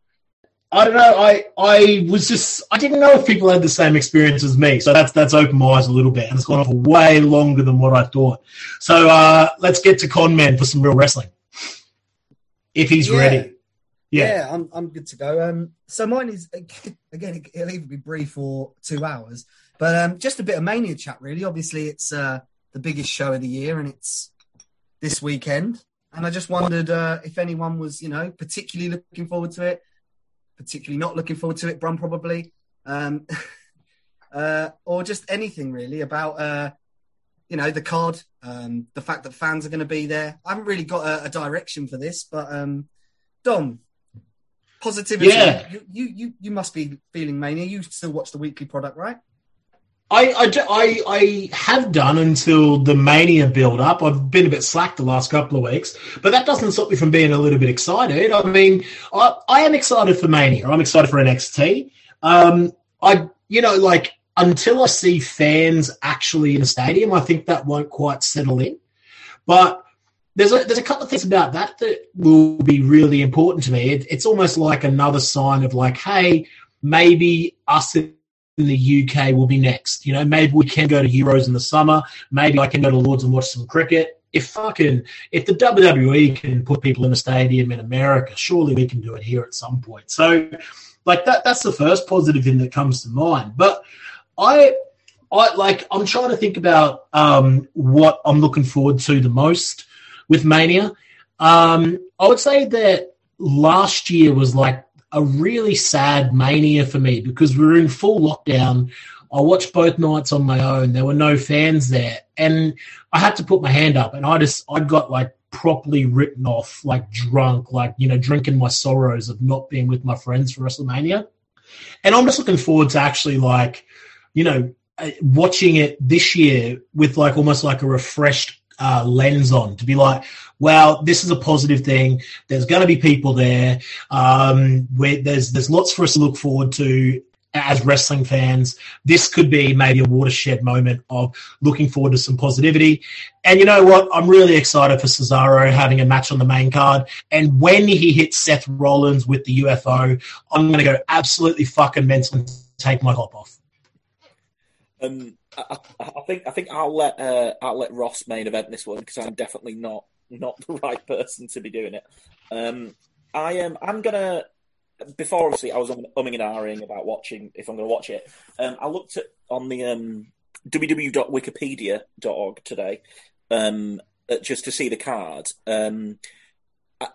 I don't know. I I was just I didn't know if people had the same experience as me. So that's that's opened my eyes a little bit, and it's gone on for way longer than what I thought. So uh, let's get to Con Man for some real wrestling, if he's Yeah. ready. Yeah, Yeah. I'm I'm good to go. Um, so mine is again, it'll either be brief or two hours, but um, just a bit of mania chat. Really, obviously, it's uh, the biggest show of the year, and it's this weekend. And I just wondered uh, if anyone was, you know, particularly looking forward to it, particularly not looking forward to it. Brum probably, um, uh, or just anything really about, uh, you know, the card, um, the fact that fans are going to be there. I haven't really got a, a direction for this, but um, Dom, positivity. Yeah. You, you you you must be feeling mania. You still watch the weekly product, right? I, I, I, have done until the mania build up. I've been a bit slack the last couple of weeks, but that doesn't stop me from being a little bit excited. I mean, I, I am excited for mania. I'm excited for NXT. Um, I, you know, like until I see fans actually in a stadium, I think that won't quite settle in. But there's a, there's a couple of things about that that will be really important to me. It, it's almost like another sign of like, hey, maybe us in the UK will be next. You know, maybe we can go to Euros in the summer. Maybe I can go to Lords and watch some cricket. If fucking if the WWE can put people in a stadium in America, surely we can do it here at some point. So, like that that's the first positive thing that comes to mind. But I I like I'm trying to think about um, what I'm looking forward to the most with Mania. Um, I would say that last year was like a really sad mania for me because we were in full lockdown. I watched both nights on my own. There were no fans there, and I had to put my hand up. And I just I got like properly written off, like drunk, like you know, drinking my sorrows of not being with my friends for WrestleMania. And I'm just looking forward to actually like, you know, uh, watching it this year with like almost like a refreshed uh, lens on to be like, wow, this is a positive thing. There's going to be people there. Um, where there's there's lots for us to look forward to as wrestling fans. This could be maybe a watershed moment of looking forward to some positivity. And you know what? I'm really excited for Cesaro having a match on the main card. And when he hits Seth Rollins with the UFO, I'm going to go absolutely fucking mental and take my top off. Um, I, I I think I think I'll let uh, I'll let Ross main event this one because I'm definitely not not the right person to be doing it. Um, I am. I'm gonna. Before obviously, I was um, umming and ahhing about watching if I'm going to watch it. Um, I looked at on the um, www.wikipedia.org today um, just to see the card. Um, I,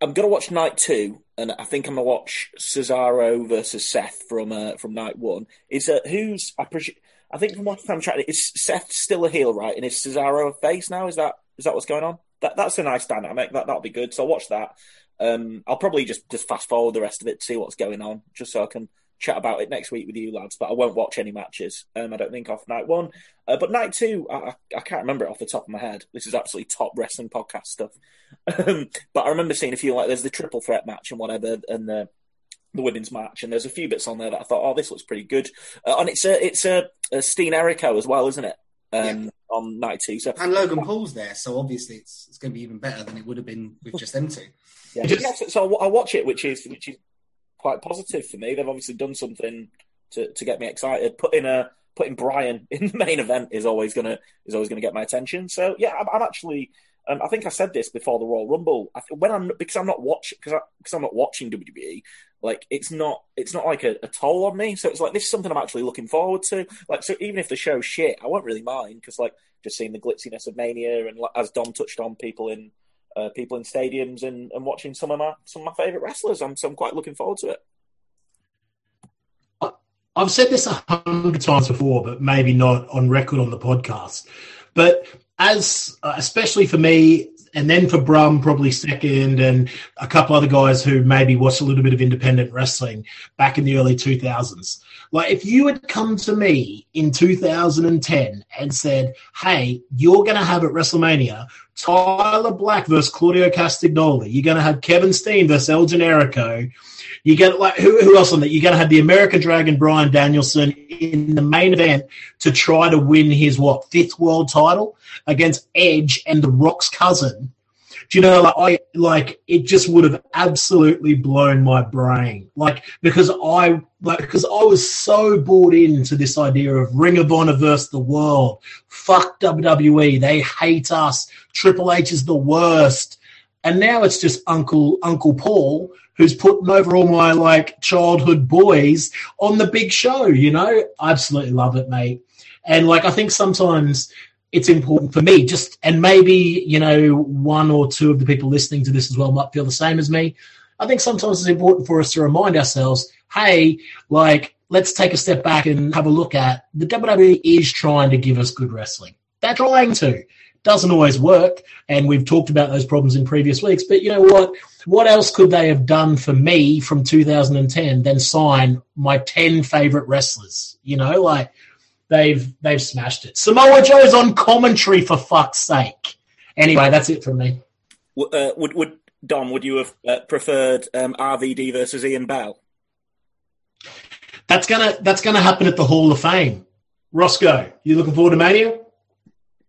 I'm going to watch night two, and I think I'm going to watch Cesaro versus Seth from uh, from night one. Is uh, who's I presume. I think from what I'm trying, to is Seth still a heel, right? And is Cesaro a face now? Is that is that what's going on? That that's a nice dynamic. That that'll be good. So I'll watch that. Um, I'll probably just just fast forward the rest of it to see what's going on, just so I can chat about it next week with you lads. But I won't watch any matches. Um, I don't think off night one, uh, but night two, I, I can't remember it off the top of my head. This is absolutely top wrestling podcast stuff. Um, but I remember seeing a few like there's the triple threat match and whatever, and the the women's match, and there's a few bits on there that I thought, oh, this looks pretty good. Uh, and it's a it's a, a Steen Erico as well, isn't it? Um, On night two, so And Logan Paul's there, so obviously it's it's going to be even better than it would have been with just them two. Yeah, Just- yeah, so, so I'll- I'll watch it, which is which is quite positive for me. They've obviously done something to, to get me excited. Putting a putting Bryan in the main event is always gonna is always gonna get my attention. So yeah, I'm, I'm actually. I think I said this before the Royal Rumble. I, when I'm because I'm not watching because because I'm not watching WWE. Like it's not it's not like a, a toll on me. So it's like this is something I'm actually looking forward to. Like so, even if the show's shit, I won't really mind because like just seeing the glitziness of Mania and like, as Dom touched on, people in uh, people in stadiums and, and watching some of my some of my favorite wrestlers. I'm so I'm quite looking forward to it. I've said this a hundred times before, but maybe not on record on the podcast. But as uh, especially for me, and then for Brum, probably second, and a couple other guys who maybe watched a little bit of independent wrestling back in the early 2000s. Like, if you had come to me in 2010 and said, Hey, you're going to have at WrestleMania Tyler Black versus Claudio Castagnoli, you're going to have Kevin Steen versus El Generico, you get like who, who else on that? You're going to have the American Dragon Bryan Danielson in the main event to try to win his what fifth world title against Edge and The Rock's cousin. Do you know? Like I like it just would have absolutely blown my brain. Like because I like because I was so bought into this idea of Ring of Honor versus the world. Fuck WWE. They hate us. Triple H is the worst. And now it's just Uncle Uncle Paul who's putting over all my like childhood boys on the big show, you know? I absolutely love it, mate. And like I think sometimes it's important for me just and maybe, you know, one or two of the people listening to this as well might feel the same as me. I think sometimes it's important for us to remind ourselves, hey, like let's take a step back and have a look at the WWE is trying to give us good wrestling. They're trying to. Doesn't always work, and we've talked about those problems in previous weeks. But you know what? What else could they have done for me from 2010 than sign my 10 favorite wrestlers? You know, like they've they've smashed it. Samoa Joe's on commentary for fuck's sake. Anyway, that's it from me. W- Uh, would would Dom? Would you have uh, preferred um, RVD versus Ian Bell? That's gonna that's gonna happen at the Hall of Fame. Roscoe, you looking forward to Mania?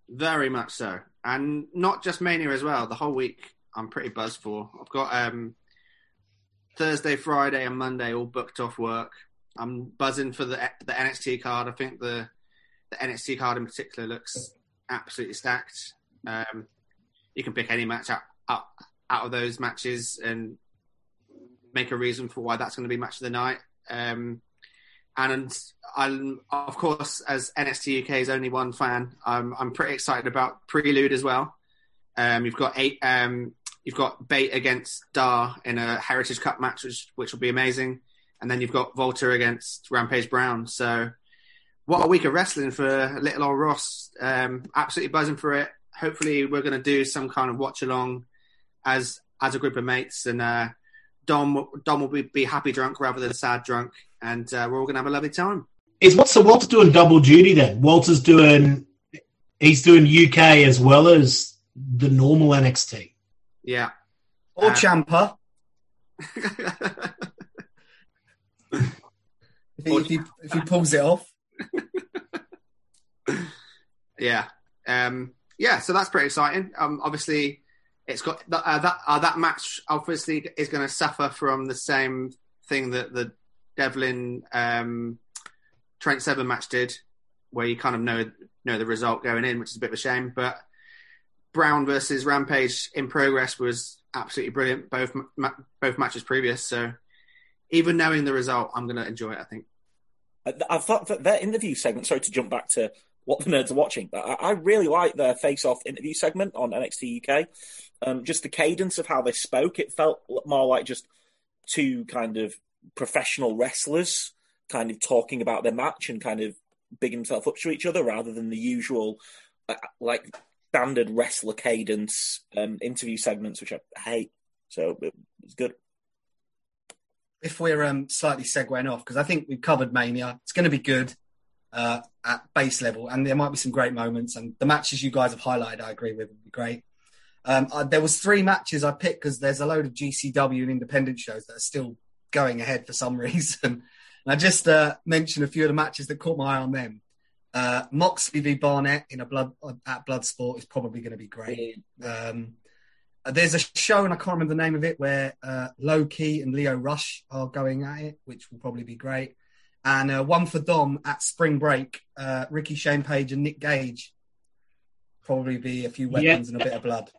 Very much so, and not just Mania as well. The whole week, I'm pretty buzzed for. I've got um, Thursday, Friday, and Monday all booked off work. I'm buzzing for the the NXT card. I think the the NXT card in particular looks absolutely stacked. Um, you can pick any match out, out out of those matches and make a reason for why that's going to be match of the night. Um, and I'm, of course, as NXT UK's only one fan, I'm, I'm pretty excited about Prelude as well. Um, you've got eight, um, you've got Bate against Dar in a Heritage Cup match, which, which will be amazing. And then you've got Walter against Rampage Brown. So, what a week of wrestling for little old Ross. Um, absolutely buzzing for it. Hopefully, we're going to do some kind of watch along as as a group of mates, and uh, Dom Dom will be, be happy drunk rather than sad drunk, and uh, we're all going to have a lovely time. Is what so Walter's doing double duty then? Walter's doing he's doing UK as well as the normal NXT. Yeah. Or Uh, Ciampa. If he, if, he, if he pulls it off. Yeah, um, yeah. So that's pretty exciting. Um, obviously, it's got uh, that uh, that match. Obviously, is going to suffer from the same thing that the Devlin um, Trent Seven match did, where you kind of know know the result going in, which is a bit of a shame. But Brown versus Rampage in progress was absolutely brilliant. Both ma- both matches previous, so even knowing the result, I'm going to enjoy it. I think. I, I thought that their interview segment. Sorry to jump back to what the nerds are watching, but I, I really like their face-off interview segment on NXT UK. Um, just the cadence of how they spoke, it felt more like just two kind of professional wrestlers kind of talking about their match and kind of bigging themselves up to each other rather than the usual uh, like standard wrestler cadence um, interview segments, which I hate. So it was good. If we're um, slightly segueing off, because I think we've covered Mania. It's going to be good uh, at base level, and there might be some great moments. And the matches you guys have highlighted, I agree with, would be great. Um, I, there was three matches I picked because there's a load of GCW and independent shows that are still going ahead for some reason. and I just uh, mentioned a few of the matches that caught my eye on them. Uh, Moxley v Barnett in a blood at Bloodsport is probably going to be great. Um, uh, there's a show, and I can't remember the name of it, where uh, Low Key and Lio Rush are going at it, which will probably be great. And uh, one for Dom at Spring Break, uh, Ricky Shane Page and Nick Gage. Probably be a few weapons and a bit of blood.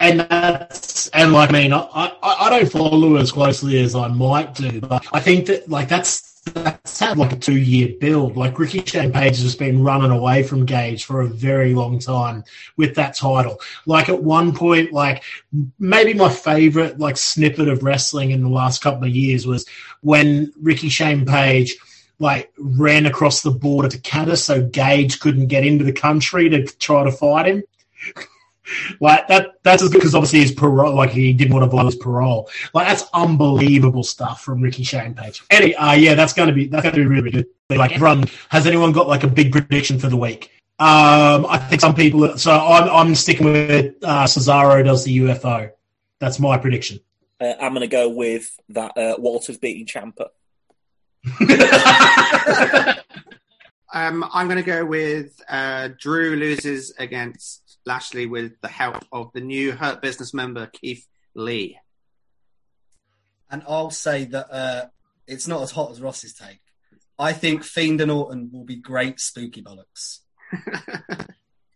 And that's and like I mean, I, I, I don't follow as closely as I might do, but I think that like that's that's had like a two year build. Like Ricky Shane Page has been running away from Gage for a very long time with that title. Like at one point, like maybe my favorite like snippet of wrestling in the last couple of years was when Ricky Shane Page like ran across the border to Canada so Gage couldn't get into the country to try to fight him. Like that that's as good because obviously his parole like he didn't want to violate his parole. Like that's unbelievable stuff from Ricky Shane Page. Any uh yeah, that's gonna be that's gonna be really good. Like run has anyone got like a big prediction for the week? Um I think some people so I'm I'm sticking with uh Cesaro does the UFO. That's my prediction. Uh, I'm going to go with that uh, Walters beating Ciampa. Um, I'm going to go with uh, Drew loses against Lashley with the help of the new Hurt Business member Keith Lee. And I'll say that uh, it's not as hot as Ross's take. I think Fiend and Orton will be great spooky bollocks.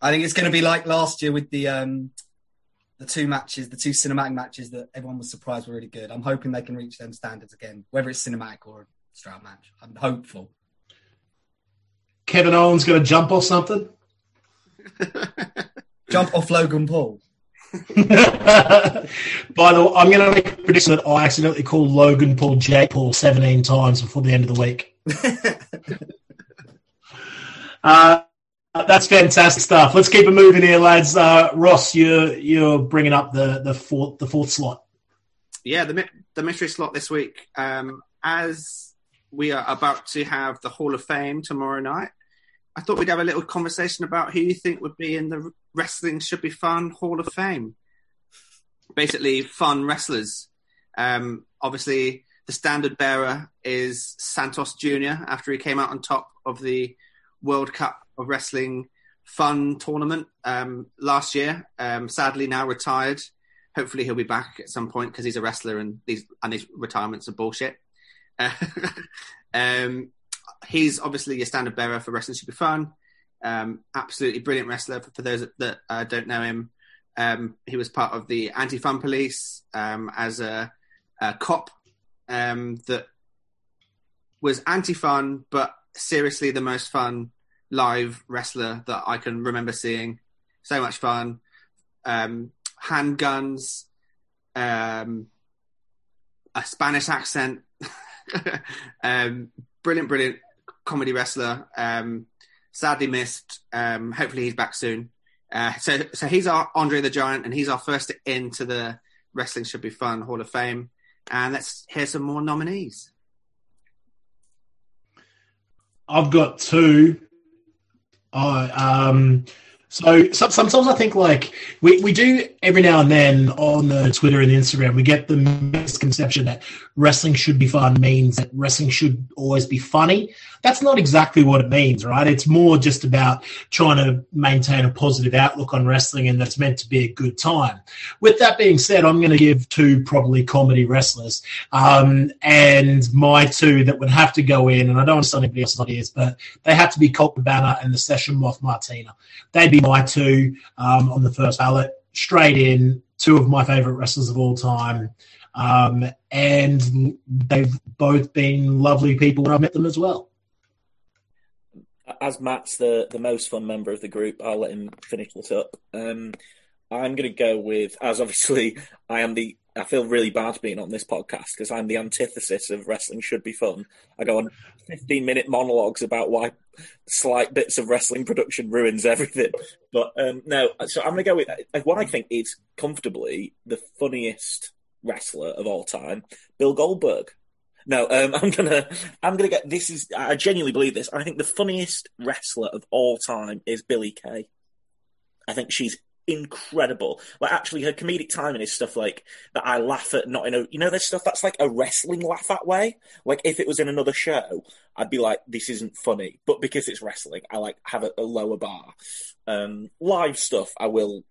I think it's going to be like last year with the um, the two matches, the two cinematic matches that everyone was surprised were really good. I'm hoping they can reach them standards again, whether it's cinematic or a straight match. I'm hopeful. Kevin Owens gonna jump off something? Jump off Logan Paul. By the way, I'm going to make a prediction that I accidentally called Logan Paul Jake Paul 17 times before the end of the week. Uh, Uh, That's fantastic stuff. Let's keep it moving here, lads. Uh, Ross, you're you're bringing up the the fourth the fourth slot. Yeah, the the mystery slot this week. Um, as we are about to have the Hall of Fame tomorrow night, I thought we'd have a little conversation about who you think would be in the Wrestling Should Be Fun Hall of Fame. Basically, fun wrestlers. Um, obviously, the standard bearer is Santos Jr. after he came out on top of the World Cup of Wrestling Fun tournament um, last year. Um, sadly, now retired. Hopefully, he'll be back at some point because he's a wrestler and these and his retirements are bullshit. Uh, um, he's obviously your standard bearer for Wrestling Should Be Fun. Um, absolutely brilliant wrestler. For, those that, uh, don't know him, um, he was part of the Anti-Fun Police um, as a, a cop um, that was anti-fun, but seriously the most fun live wrestler that I can remember seeing. So much fun. Um, handguns, um, a Spanish accent. brilliant, brilliant comedy wrestler. Um, sadly missed. Um, hopefully he's back soon. Uh, so, so he's our Andre the Giant, and he's our first into the Wrestling Should Be Fun Hall of Fame. And let's hear some more nominees. I've got two. I um so some, sometimes I think like we, we do every now and then on the Twitter and the Instagram we get the misconception that wrestling should be fun means that wrestling should always be funny. That's not exactly what it means, right? It's more just about trying to maintain a positive outlook on wrestling and that's meant to be a good time. With that being said, I'm going to give two probably comedy wrestlers. Um, and my two that would have to go in, and I don't want to anybody else's ideas, but they have to be Colt Cabana and the Session Moth Martina. They'd be my two um, on the first ballot, straight in. Two of my favorite wrestlers of all time. Um, and they've both been lovely people when I've met them as well. As Matt's the, the most fun member of the group, I'll let him finish this up. Um, I'm going to go with, as obviously I am the, I feel really bad being on this podcast because I'm the antithesis of wrestling should be fun. I go on 15 minute monologues about why slight bits of wrestling production ruins everything. But um, no, so I'm going to go with uh, what I think is comfortably the funniest wrestler of all time, Bill Goldberg. No, um, I'm gonna, I'm gonna get. This is, I genuinely believe this. I think the funniest wrestler of all time is Billie Kay. I think she's incredible. Like, actually, her comedic timing is stuff like that. I laugh at not in a, you know, there's stuff that's like a wrestling laugh at way. Like, if it was in another show, I'd be like, this isn't funny. But because it's wrestling, I like have a, a lower bar. Um, live stuff, I will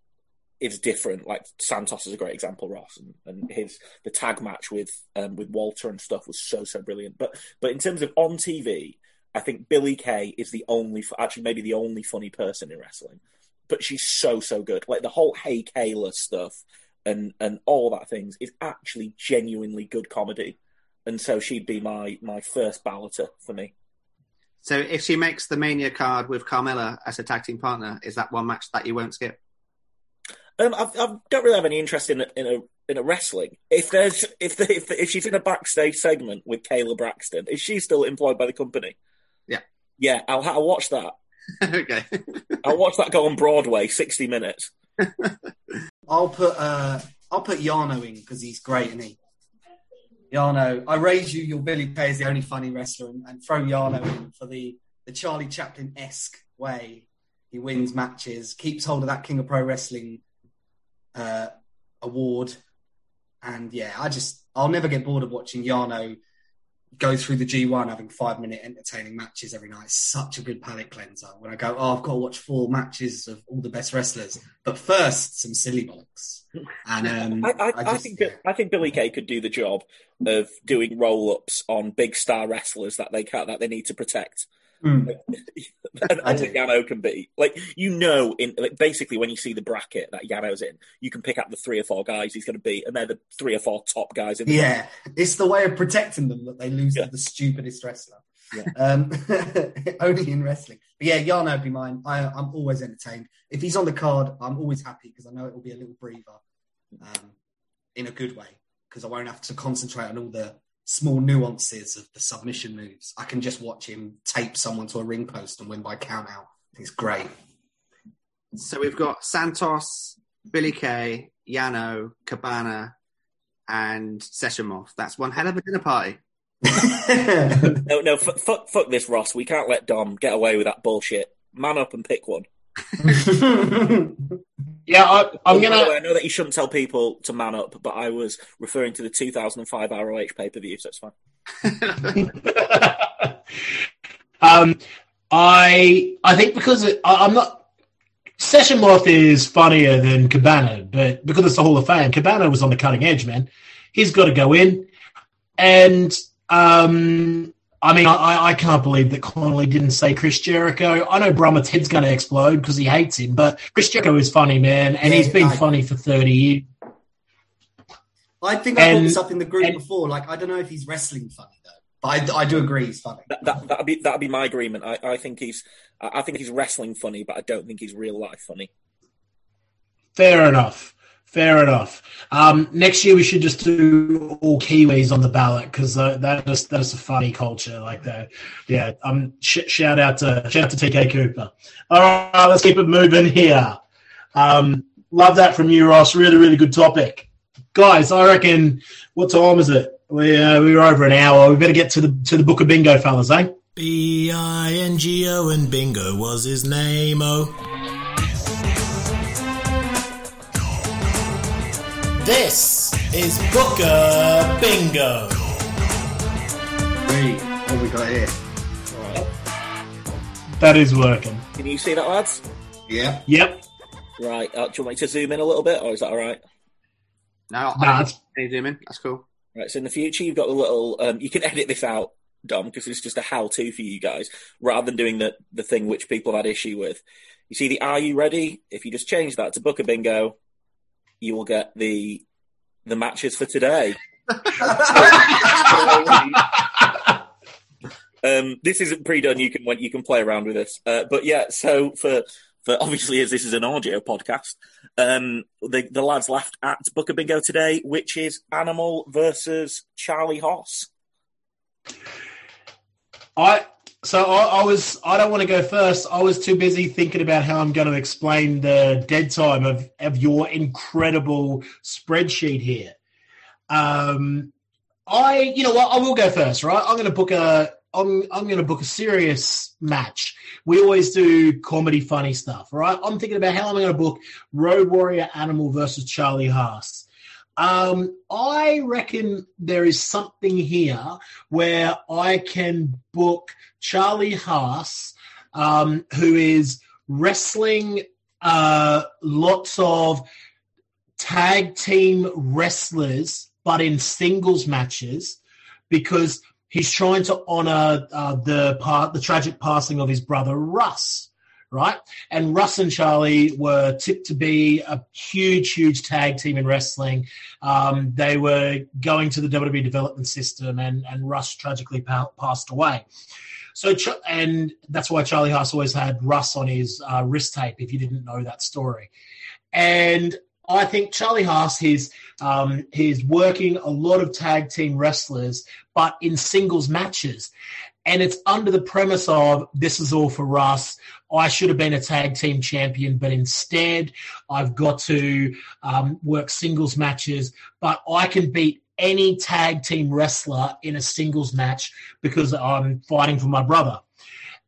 is different. Like Santos is a great example, Ross, and, and his the tag match with um, with Walter and stuff was so so brilliant. But but in terms of on TV, I think Billie Kay is the only actually maybe the only funny person in wrestling. But she's so so good. Like the whole Hey Kayla stuff and and all that things is actually genuinely good comedy. And so she'd be my my first balloter for me. So if she makes the Mania card with Carmella as a tag team partner, is that one match that you won't skip? Um, I, I don't really have any interest in a, in a in a wrestling. If there's if the, if the, if she's in a backstage segment with Kayla Braxton, is she still employed by the company? Yeah. Yeah, I'll I'll watch that. okay. I'll watch that go on Broadway, sixty minutes. I'll put uh, I'll put Yano in because he's great, and he. Yano, I raise you. Your Billie Kay is the only funny wrestler, and, and throw Yano in for the the Charlie Chaplin esque way. He wins matches, keeps hold of that King of Pro Wrestling uh, award, and yeah, I just I'll never get bored of watching Yano go through the G1 having five minute entertaining matches every night. It's such a good palate cleanser. When I go, oh, I've got to watch four matches of all the best wrestlers, but first some silly bollocks. And um, I, I, I, just- think that, I think Billie Kay could do the job of doing roll ups on big star wrestlers that they can that they need to protect. And I only. Yano can be like you know in like, basically when you see the bracket that Yano's in, you can pick out the three or four guys he's going to beat, and they're the three or four top guys in the Yeah, it's the way of protecting them that they lose Yeah. to the stupidest wrestler. Yeah. Um, only in wrestling. But yeah, Yano would be mine. I, I'm always entertained. If he's on the card, I'm always happy because I know it will be a little breather um, in a good way because I won't have to concentrate on all the small nuances of the submission moves. I can just watch him tape someone to a ring post and win by count out. It's great. So we've got Santos, Billie Kay, Yano, Cabana, and Session Moth. That's one hell of a dinner party. No, no, f- fuck, fuck this, Ross. We can't let Dom get away with that bullshit. Man up and pick one. Yeah, I, I'm Oh, gonna. way, I know that you shouldn't tell people to man up, but I was referring to the 2005 ROH pay per view, so it's fine. um, I I think because it, I, I'm not. Session Moth is funnier than Cabana, but because it's the Hall of Fame, Cabana was on the cutting edge, man. He's got to go in, and um, I mean, I, I can't believe that Connolly didn't say Chris Jericho. I know Brummett's head's going to explode because he hates him, but Chris Jericho is funny, man, and Yeah, he's been I- funny for thirty years. I think I brought And- this up in the group and- before. Like, I don't know if he's wrestling funny though, but I, I do agree he's funny. That that that'd be that'd be my agreement. I, I think he's I I think he's wrestling funny, but I don't think he's real life funny. Fair enough. Fair enough. Um, next year we should just do all Kiwis on the ballot because uh, that is that is a funny culture like that. Yeah. Um. Sh- shout out to shout out to TK Cooper. All right, let's keep it moving here. Um, love that from you, Ross. Really, really good topic, guys. I reckon. What time is it? We uh, we were over an hour. We better get to the to the book of bingo, fellas, eh? B I N G O and Bingo was his name. Oh. This is Booker Bingo. Wait, what have we got here? That is working. Can you see that, lads? Yeah. Yep. Right. Uh, do you want me to zoom in a little bit, or is that all right? No, Nah, I it's- can you zoom in? That's cool. Right. So in the future, you've got a little. Um, you can edit this out, Dom, because it's just a how-to for you guys, rather than doing the the thing which people have had issue with. You see the "Are you ready?" If you just change that to Booker Bingo, you will get the the matches for today. um, this isn't pre-done. You can you can play around with this. Uh, but yeah, so for for obviously as this is an audio podcast, um, the the lads left at Booker Bingo today, which is Animal versus Charlie Haas. I so I, I was I don't want to go first. I was too busy thinking about how I'm going to explain the dead time of of your incredible spreadsheet here. Um, I you know what I will go first, right? I'm going to book a I'm I'm going to book a serious match. We always do comedy, funny stuff, right? I'm thinking about how I'm going to book Road Warrior Animal versus Charlie Haas. Um, I reckon there is something here where I can book Charlie Haas, um, who is wrestling uh, lots of tag team wrestlers, but in singles matches, because he's trying to honor uh, the part, the tragic passing of his brother Russ. Right, and Russ and Charlie were tipped to be a huge, huge tag team in wrestling. Um, they were going to the WWE development system, and and Russ tragically pa- passed away. So, and that's why Charlie Haas always had Russ on his uh, wrist tape. If you didn't know that story, and I think Charlie Haas he's um, he's working a lot of tag team wrestlers, but in singles matches. And it's under the premise of this is all for Russ. I should have been a tag team champion, but instead I've got to um, work singles matches. But I can beat any tag team wrestler in a singles match because I'm fighting for my brother.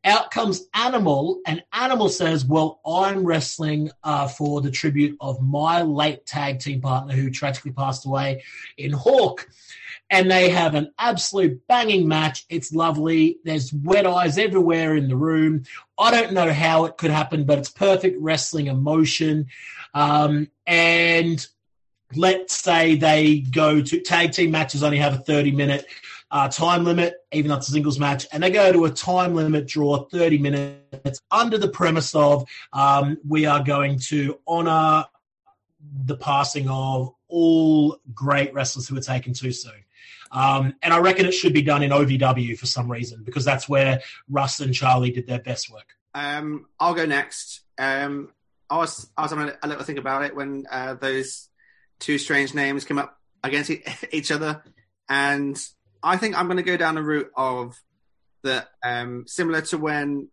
Out comes Animal, and Animal says, Well, I'm wrestling uh, for the tribute of my late tag team partner who tragically passed away in Hawk. And they have an absolute banging match. It's lovely. There's wet eyes everywhere in the room. I don't know how it could happen, but it's perfect wrestling emotion. Um, and let's say they go to tag team matches only have a 30 minute uh, time limit, even though it's a singles match, and they go to a time limit draw, 30 minutes, under the premise of um, we are going to honor the passing of all great wrestlers who were taken too soon. Um, and I reckon it should be done in OVW for some reason because that's where Russ and Charlie did their best work. Um, I'll go next. Um, I was I was having a, little think about it when uh, those two strange names came up against each other, and I think I'm going to go down the route of the um, similar to when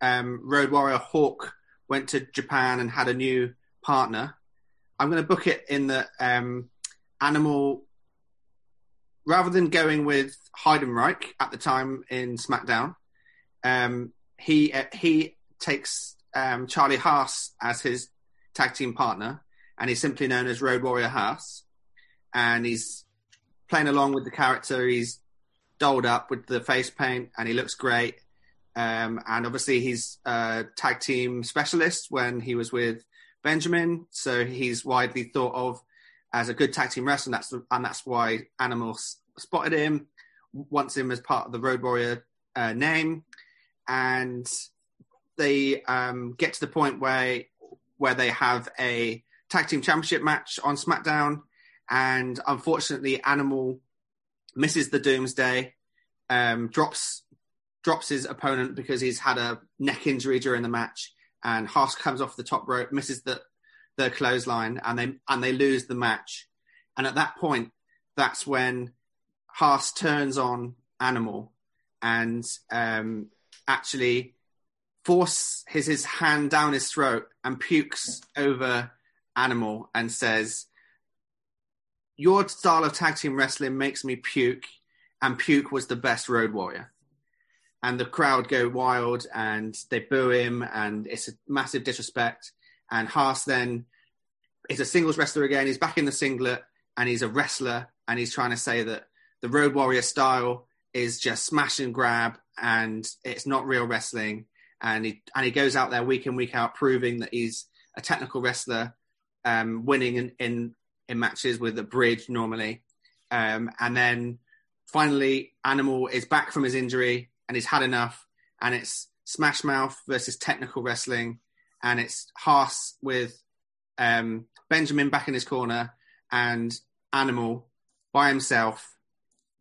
um, Road Warrior Hawk went to Japan and had a new partner. I'm going to book it in the um, Animal. Rather than going with Heidenreich at the time in SmackDown, um, he uh, he takes um, Charlie Haas as his tag team partner, and he's simply known as Road Warrior Haas. And he's playing along with the character. He's dolled up with the face paint, and he looks great. Um, and obviously, he's a tag team specialist when he was with Benjamin, so he's widely thought of as a good tag team wrestler. And that's and that's why Animal spotted him, wants him as part of the Road Warrior uh, name, and they um, get to the point where where they have a tag team championship match on SmackDown, and unfortunately, Animal misses the Doomsday, um, drops drops his opponent because he's had a neck injury during the match, and Haas comes off the top rope, misses the the clothesline, and they and they lose the match. And at that point, that's when Haas turns on Animal and um, actually force his his hand down his throat and pukes over Animal and says, "Your style of tag team wrestling makes me puke, and puke was the best Road Warrior." And the crowd go wild and they boo him, and it's a massive disrespect. And Haas then is a singles wrestler again. He's back in the singlet and he's a wrestler, and he's trying to say that the Road Warrior style is just smash and grab, and it's not real wrestling. And he and he goes out there week in week out, proving that he's a technical wrestler, um, winning in, in in matches with a bridge normally. Um, and then finally, Animal is back from his injury and he's had enough. And it's Smash Mouth versus technical wrestling, and it's Haas with um, Benjamin back in his corner and Animal by himself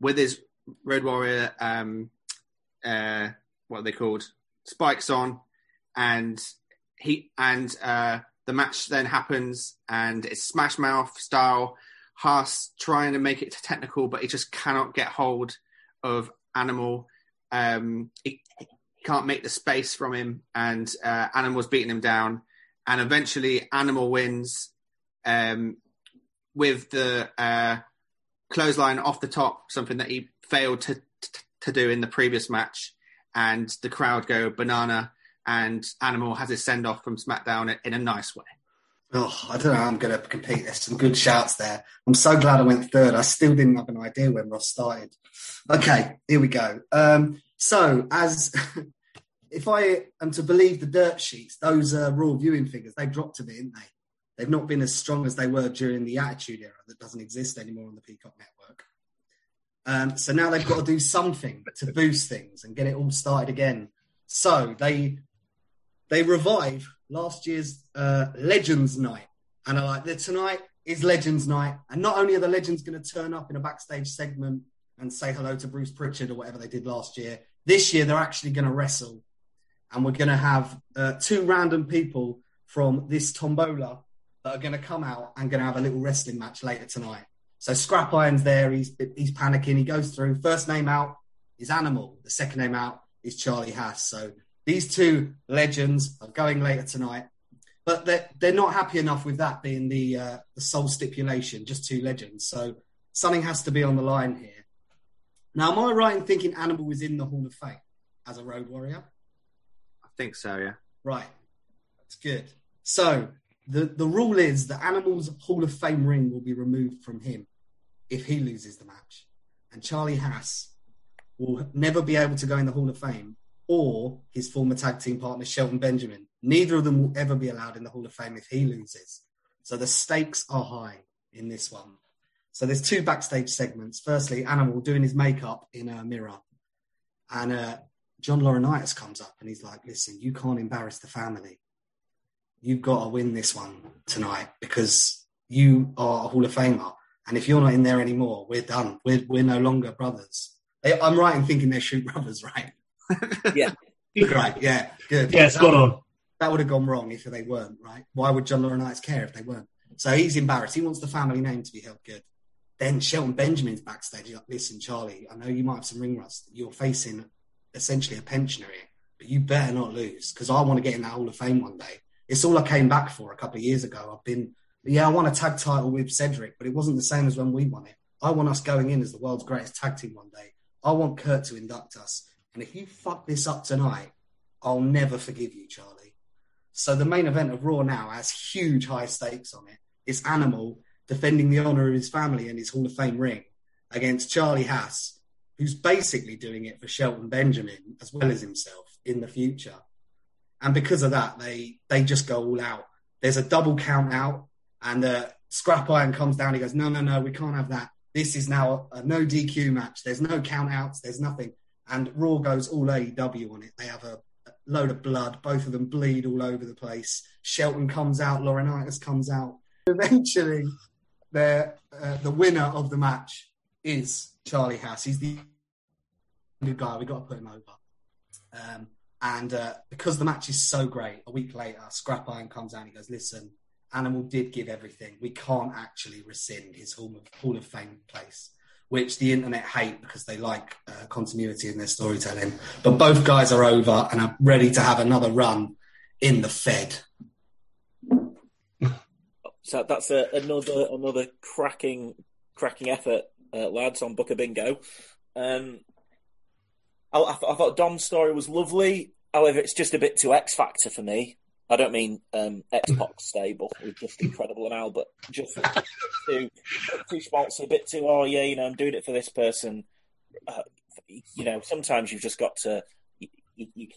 with his Road Warrior, um, uh, what are they called? Spikes on, and he and uh, the match then happens, and it's Smash Mouth style. Haas trying to make it technical, but he just cannot get hold of Animal. Um, can't make the space from him, and uh, Animal's beating him down. And eventually, Animal wins um, with the uh, clothesline off the top, something that he failed to, to to do in the previous match. And the crowd go banana, and Animal has his send off from SmackDown in a nice way. Oh, I don't know how I'm going to compete. There's some good shouts there. I'm so glad I went third. I still didn't have an idea when Ross started. Okay, here we go. Um, so, as if I am to believe the dirt sheets, those uh, raw viewing figures, they dropped a bit, didn't they? They've not been as strong as they were during the Attitude Era that doesn't exist anymore on the Peacock Network. Um, so now they've got to do something to boost things and get it all started again. So they they revive last year's uh, Legends Night, and are like, "The- tonight is Legends Night, and not only are the Legends going to turn up in a backstage segment and say hello to Bruce Pritchard or whatever they did last year, this year they're actually going to wrestle, and we're going to have uh, two random people from this tombola that are going to come out and going to have a little wrestling match later tonight. So Scrap Iron's there. He's he's panicking. He goes through. First name out is Animal. The second name out is Charlie Haas. So these two legends are going later tonight, but they're they're not happy enough with that being the uh, the sole stipulation. Just two legends. So something has to be on the line here. Now, am I right in thinking Animal was in the Hall of Fame as a Road Warrior? Think so, yeah. Right. That's good. So the, the rule is the Animal's Hall of Fame ring will be removed from him if he loses the match. And Charlie Haas will never be able to go in the Hall of Fame or his former tag team partner, Shelton Benjamin. Neither of them will ever be allowed in the Hall of Fame if he loses. So the stakes are high in this one. So there's two backstage segments. Firstly, Animal doing his makeup in a mirror. And uh, John Laurinaitis comes up and he's like, listen, you can't embarrass the family. You've got to win this one tonight because you are a Hall of Famer. And if you're not in there anymore, we're done. We're, we're no longer brothers. I'm right in thinking they're shoot brothers, right? Yeah. right, yeah, good. Yeah, spot on. That would have gone wrong if they weren't, right? Why would John Laurinaitis care if they weren't? So he's embarrassed. He wants the family name to be held good. Then Shelton Benjamin's backstage. He's like, listen, Charlie, I know you might have some ring rust. You're facing essentially a pensioner here but you better not lose because I want to get in that Hall of Fame one day. It's all I came back for a couple of years ago. I've been, yeah, I won a tag title with Cedric, but it wasn't the same as when we won it. I want us going in as the world's greatest tag team one day. I want Kurt to induct us. And if you fuck this up tonight, I'll never forgive you, Charlie. So the main event of Raw now has huge high stakes on it. It's Animal defending the honor of his family and his Hall of Fame ring against Charlie Haas, who's basically doing it for Shelton Benjamin as well as himself in the future. And because of that, they they just go all out. There's a double count out, and uh, Scrap Iron comes down. He goes, "No, no, no, we can't have that. This is now a, a no DQ match. There's no count outs. There's nothing." And Raw goes all AEW on it. They have a load of blood. Both of them bleed all over the place. Shelton comes out. Laurinaitis comes out. Eventually, the uh, the winner of the match is Charlie Haas. He's the good guy. We got to put him over. Um, and uh, because the match is so great, a week later, Scrap Iron comes out and he goes, "Listen, Animal did give everything. We can't actually rescind his Hall of, Hall of Fame place." Which the internet hate because they like uh, continuity in their storytelling. But both guys are over and are ready to have another run in the Fed. So that's a, another another cracking cracking effort, uh, lads, on Booker Bingo. Um, I, I, th- I thought Dom's story was lovely. However, it's just a bit too X Factor for me. I don't mean um, X stable with just incredible and Al, but just too too sponsor, a bit too. Oh yeah, you know, I'm doing it for this person. Uh, you know, sometimes you've just got to. You, you,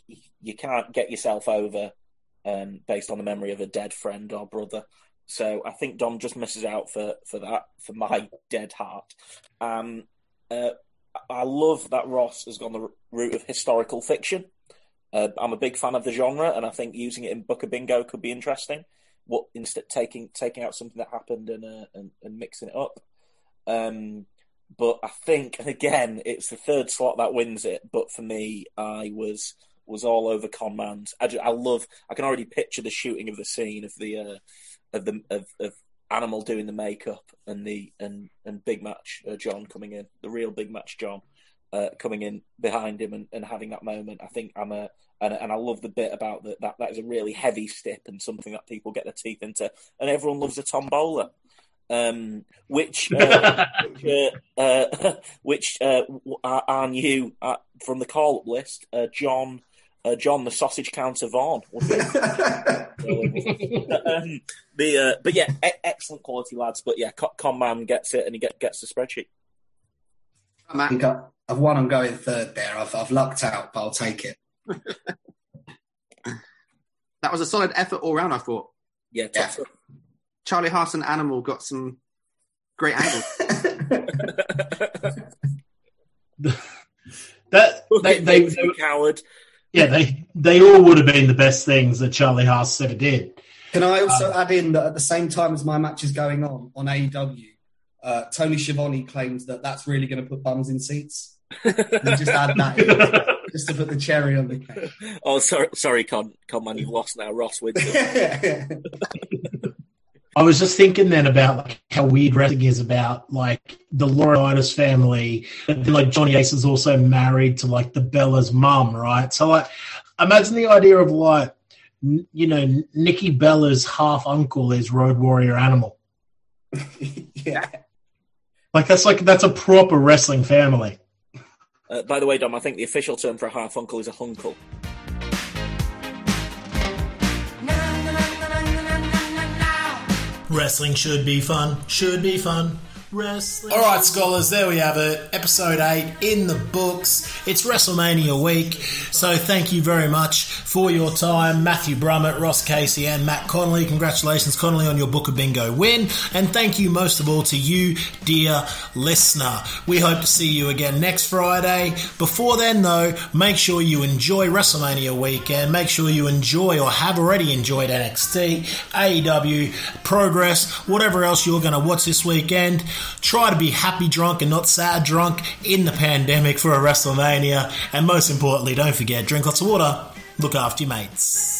you can't get yourself over um, based on the memory of a dead friend or brother. So I think Dom just misses out for, for that, for my dead heart. Um, uh, I love that Ross has gone the route of historical fiction. Uh, I'm a big fan of the genre, and I think using it in Booker Bingo could be interesting. What instead taking taking out something that happened and uh, and, and mixing it up. Um, but I think and again, it's the third slot that wins it. But for me, I was was all over Conman. I, I love. I can already picture the shooting of the scene of the uh, of the of, of Animal doing the makeup and the and and big match uh, John coming in, the real big match John uh, coming in behind him and, and having that moment. I think I'm a and, and I love the bit about that, that that is a really heavy stip and something that people get their teeth into, and everyone loves a tombola. Um, which uh, which, uh, uh, which uh, are, are new from the call up list? John, uh, John the sausage counter Vaughn. um, the uh, but yeah, e- excellent quality lads. But yeah, Con- Conman gets it and he get, gets the spreadsheet. I think I- I've won. I'm going third there. I've, I've lucked out, but I'll take it. That was a solid effort all round, I thought. Yeah, top stuff. Charlie Haas and Animal got some great angles. That they, they, Big they coward. Yeah they they all would have been the best things that Charlie Haas ever did. Can I also add in that at the same time as my match is going on on AEW, uh, Tony Schiavone claims that that's really going to put bums in seats. Just add that in, just to put the cherry on the cake. Oh, sorry, sorry, Con, Conman, you've lost now. Ross wins. it. I was just thinking then about like how weird wrestling is about like the Laurinaitis family. But then, like Johnny Ace is also married to like the Bella's mum, right? So like, imagine the idea of like, n- you know, Nikki Bella's half uncle is Road Warrior Animal. yeah. Like that's like that's a proper wrestling family. Uh, by the way, Dom, I think the official term for a half uncle is a hunkle. Wrestling should be fun, should be fun. Wrestling. All right, scholars, there we have it. Episode 8 in the books. It's WrestleMania week, so thank you very much for your time, Matthew Brummett, Ross Casey, and Matt Connolly. Congratulations, Connolly, on your Booker Bingo win, and thank you most of all to you, dear listener. We hope to see you again next Friday. Before then, though, make sure you enjoy WrestleMania weekend. Make sure you enjoy or have already enjoyed NXT, AEW, Progress, whatever else you're going to watch this weekend. Try to be happy drunk and not sad drunk in the pandemic for a WrestleMania. And most importantly, don't forget, drink lots of water, look after your mates.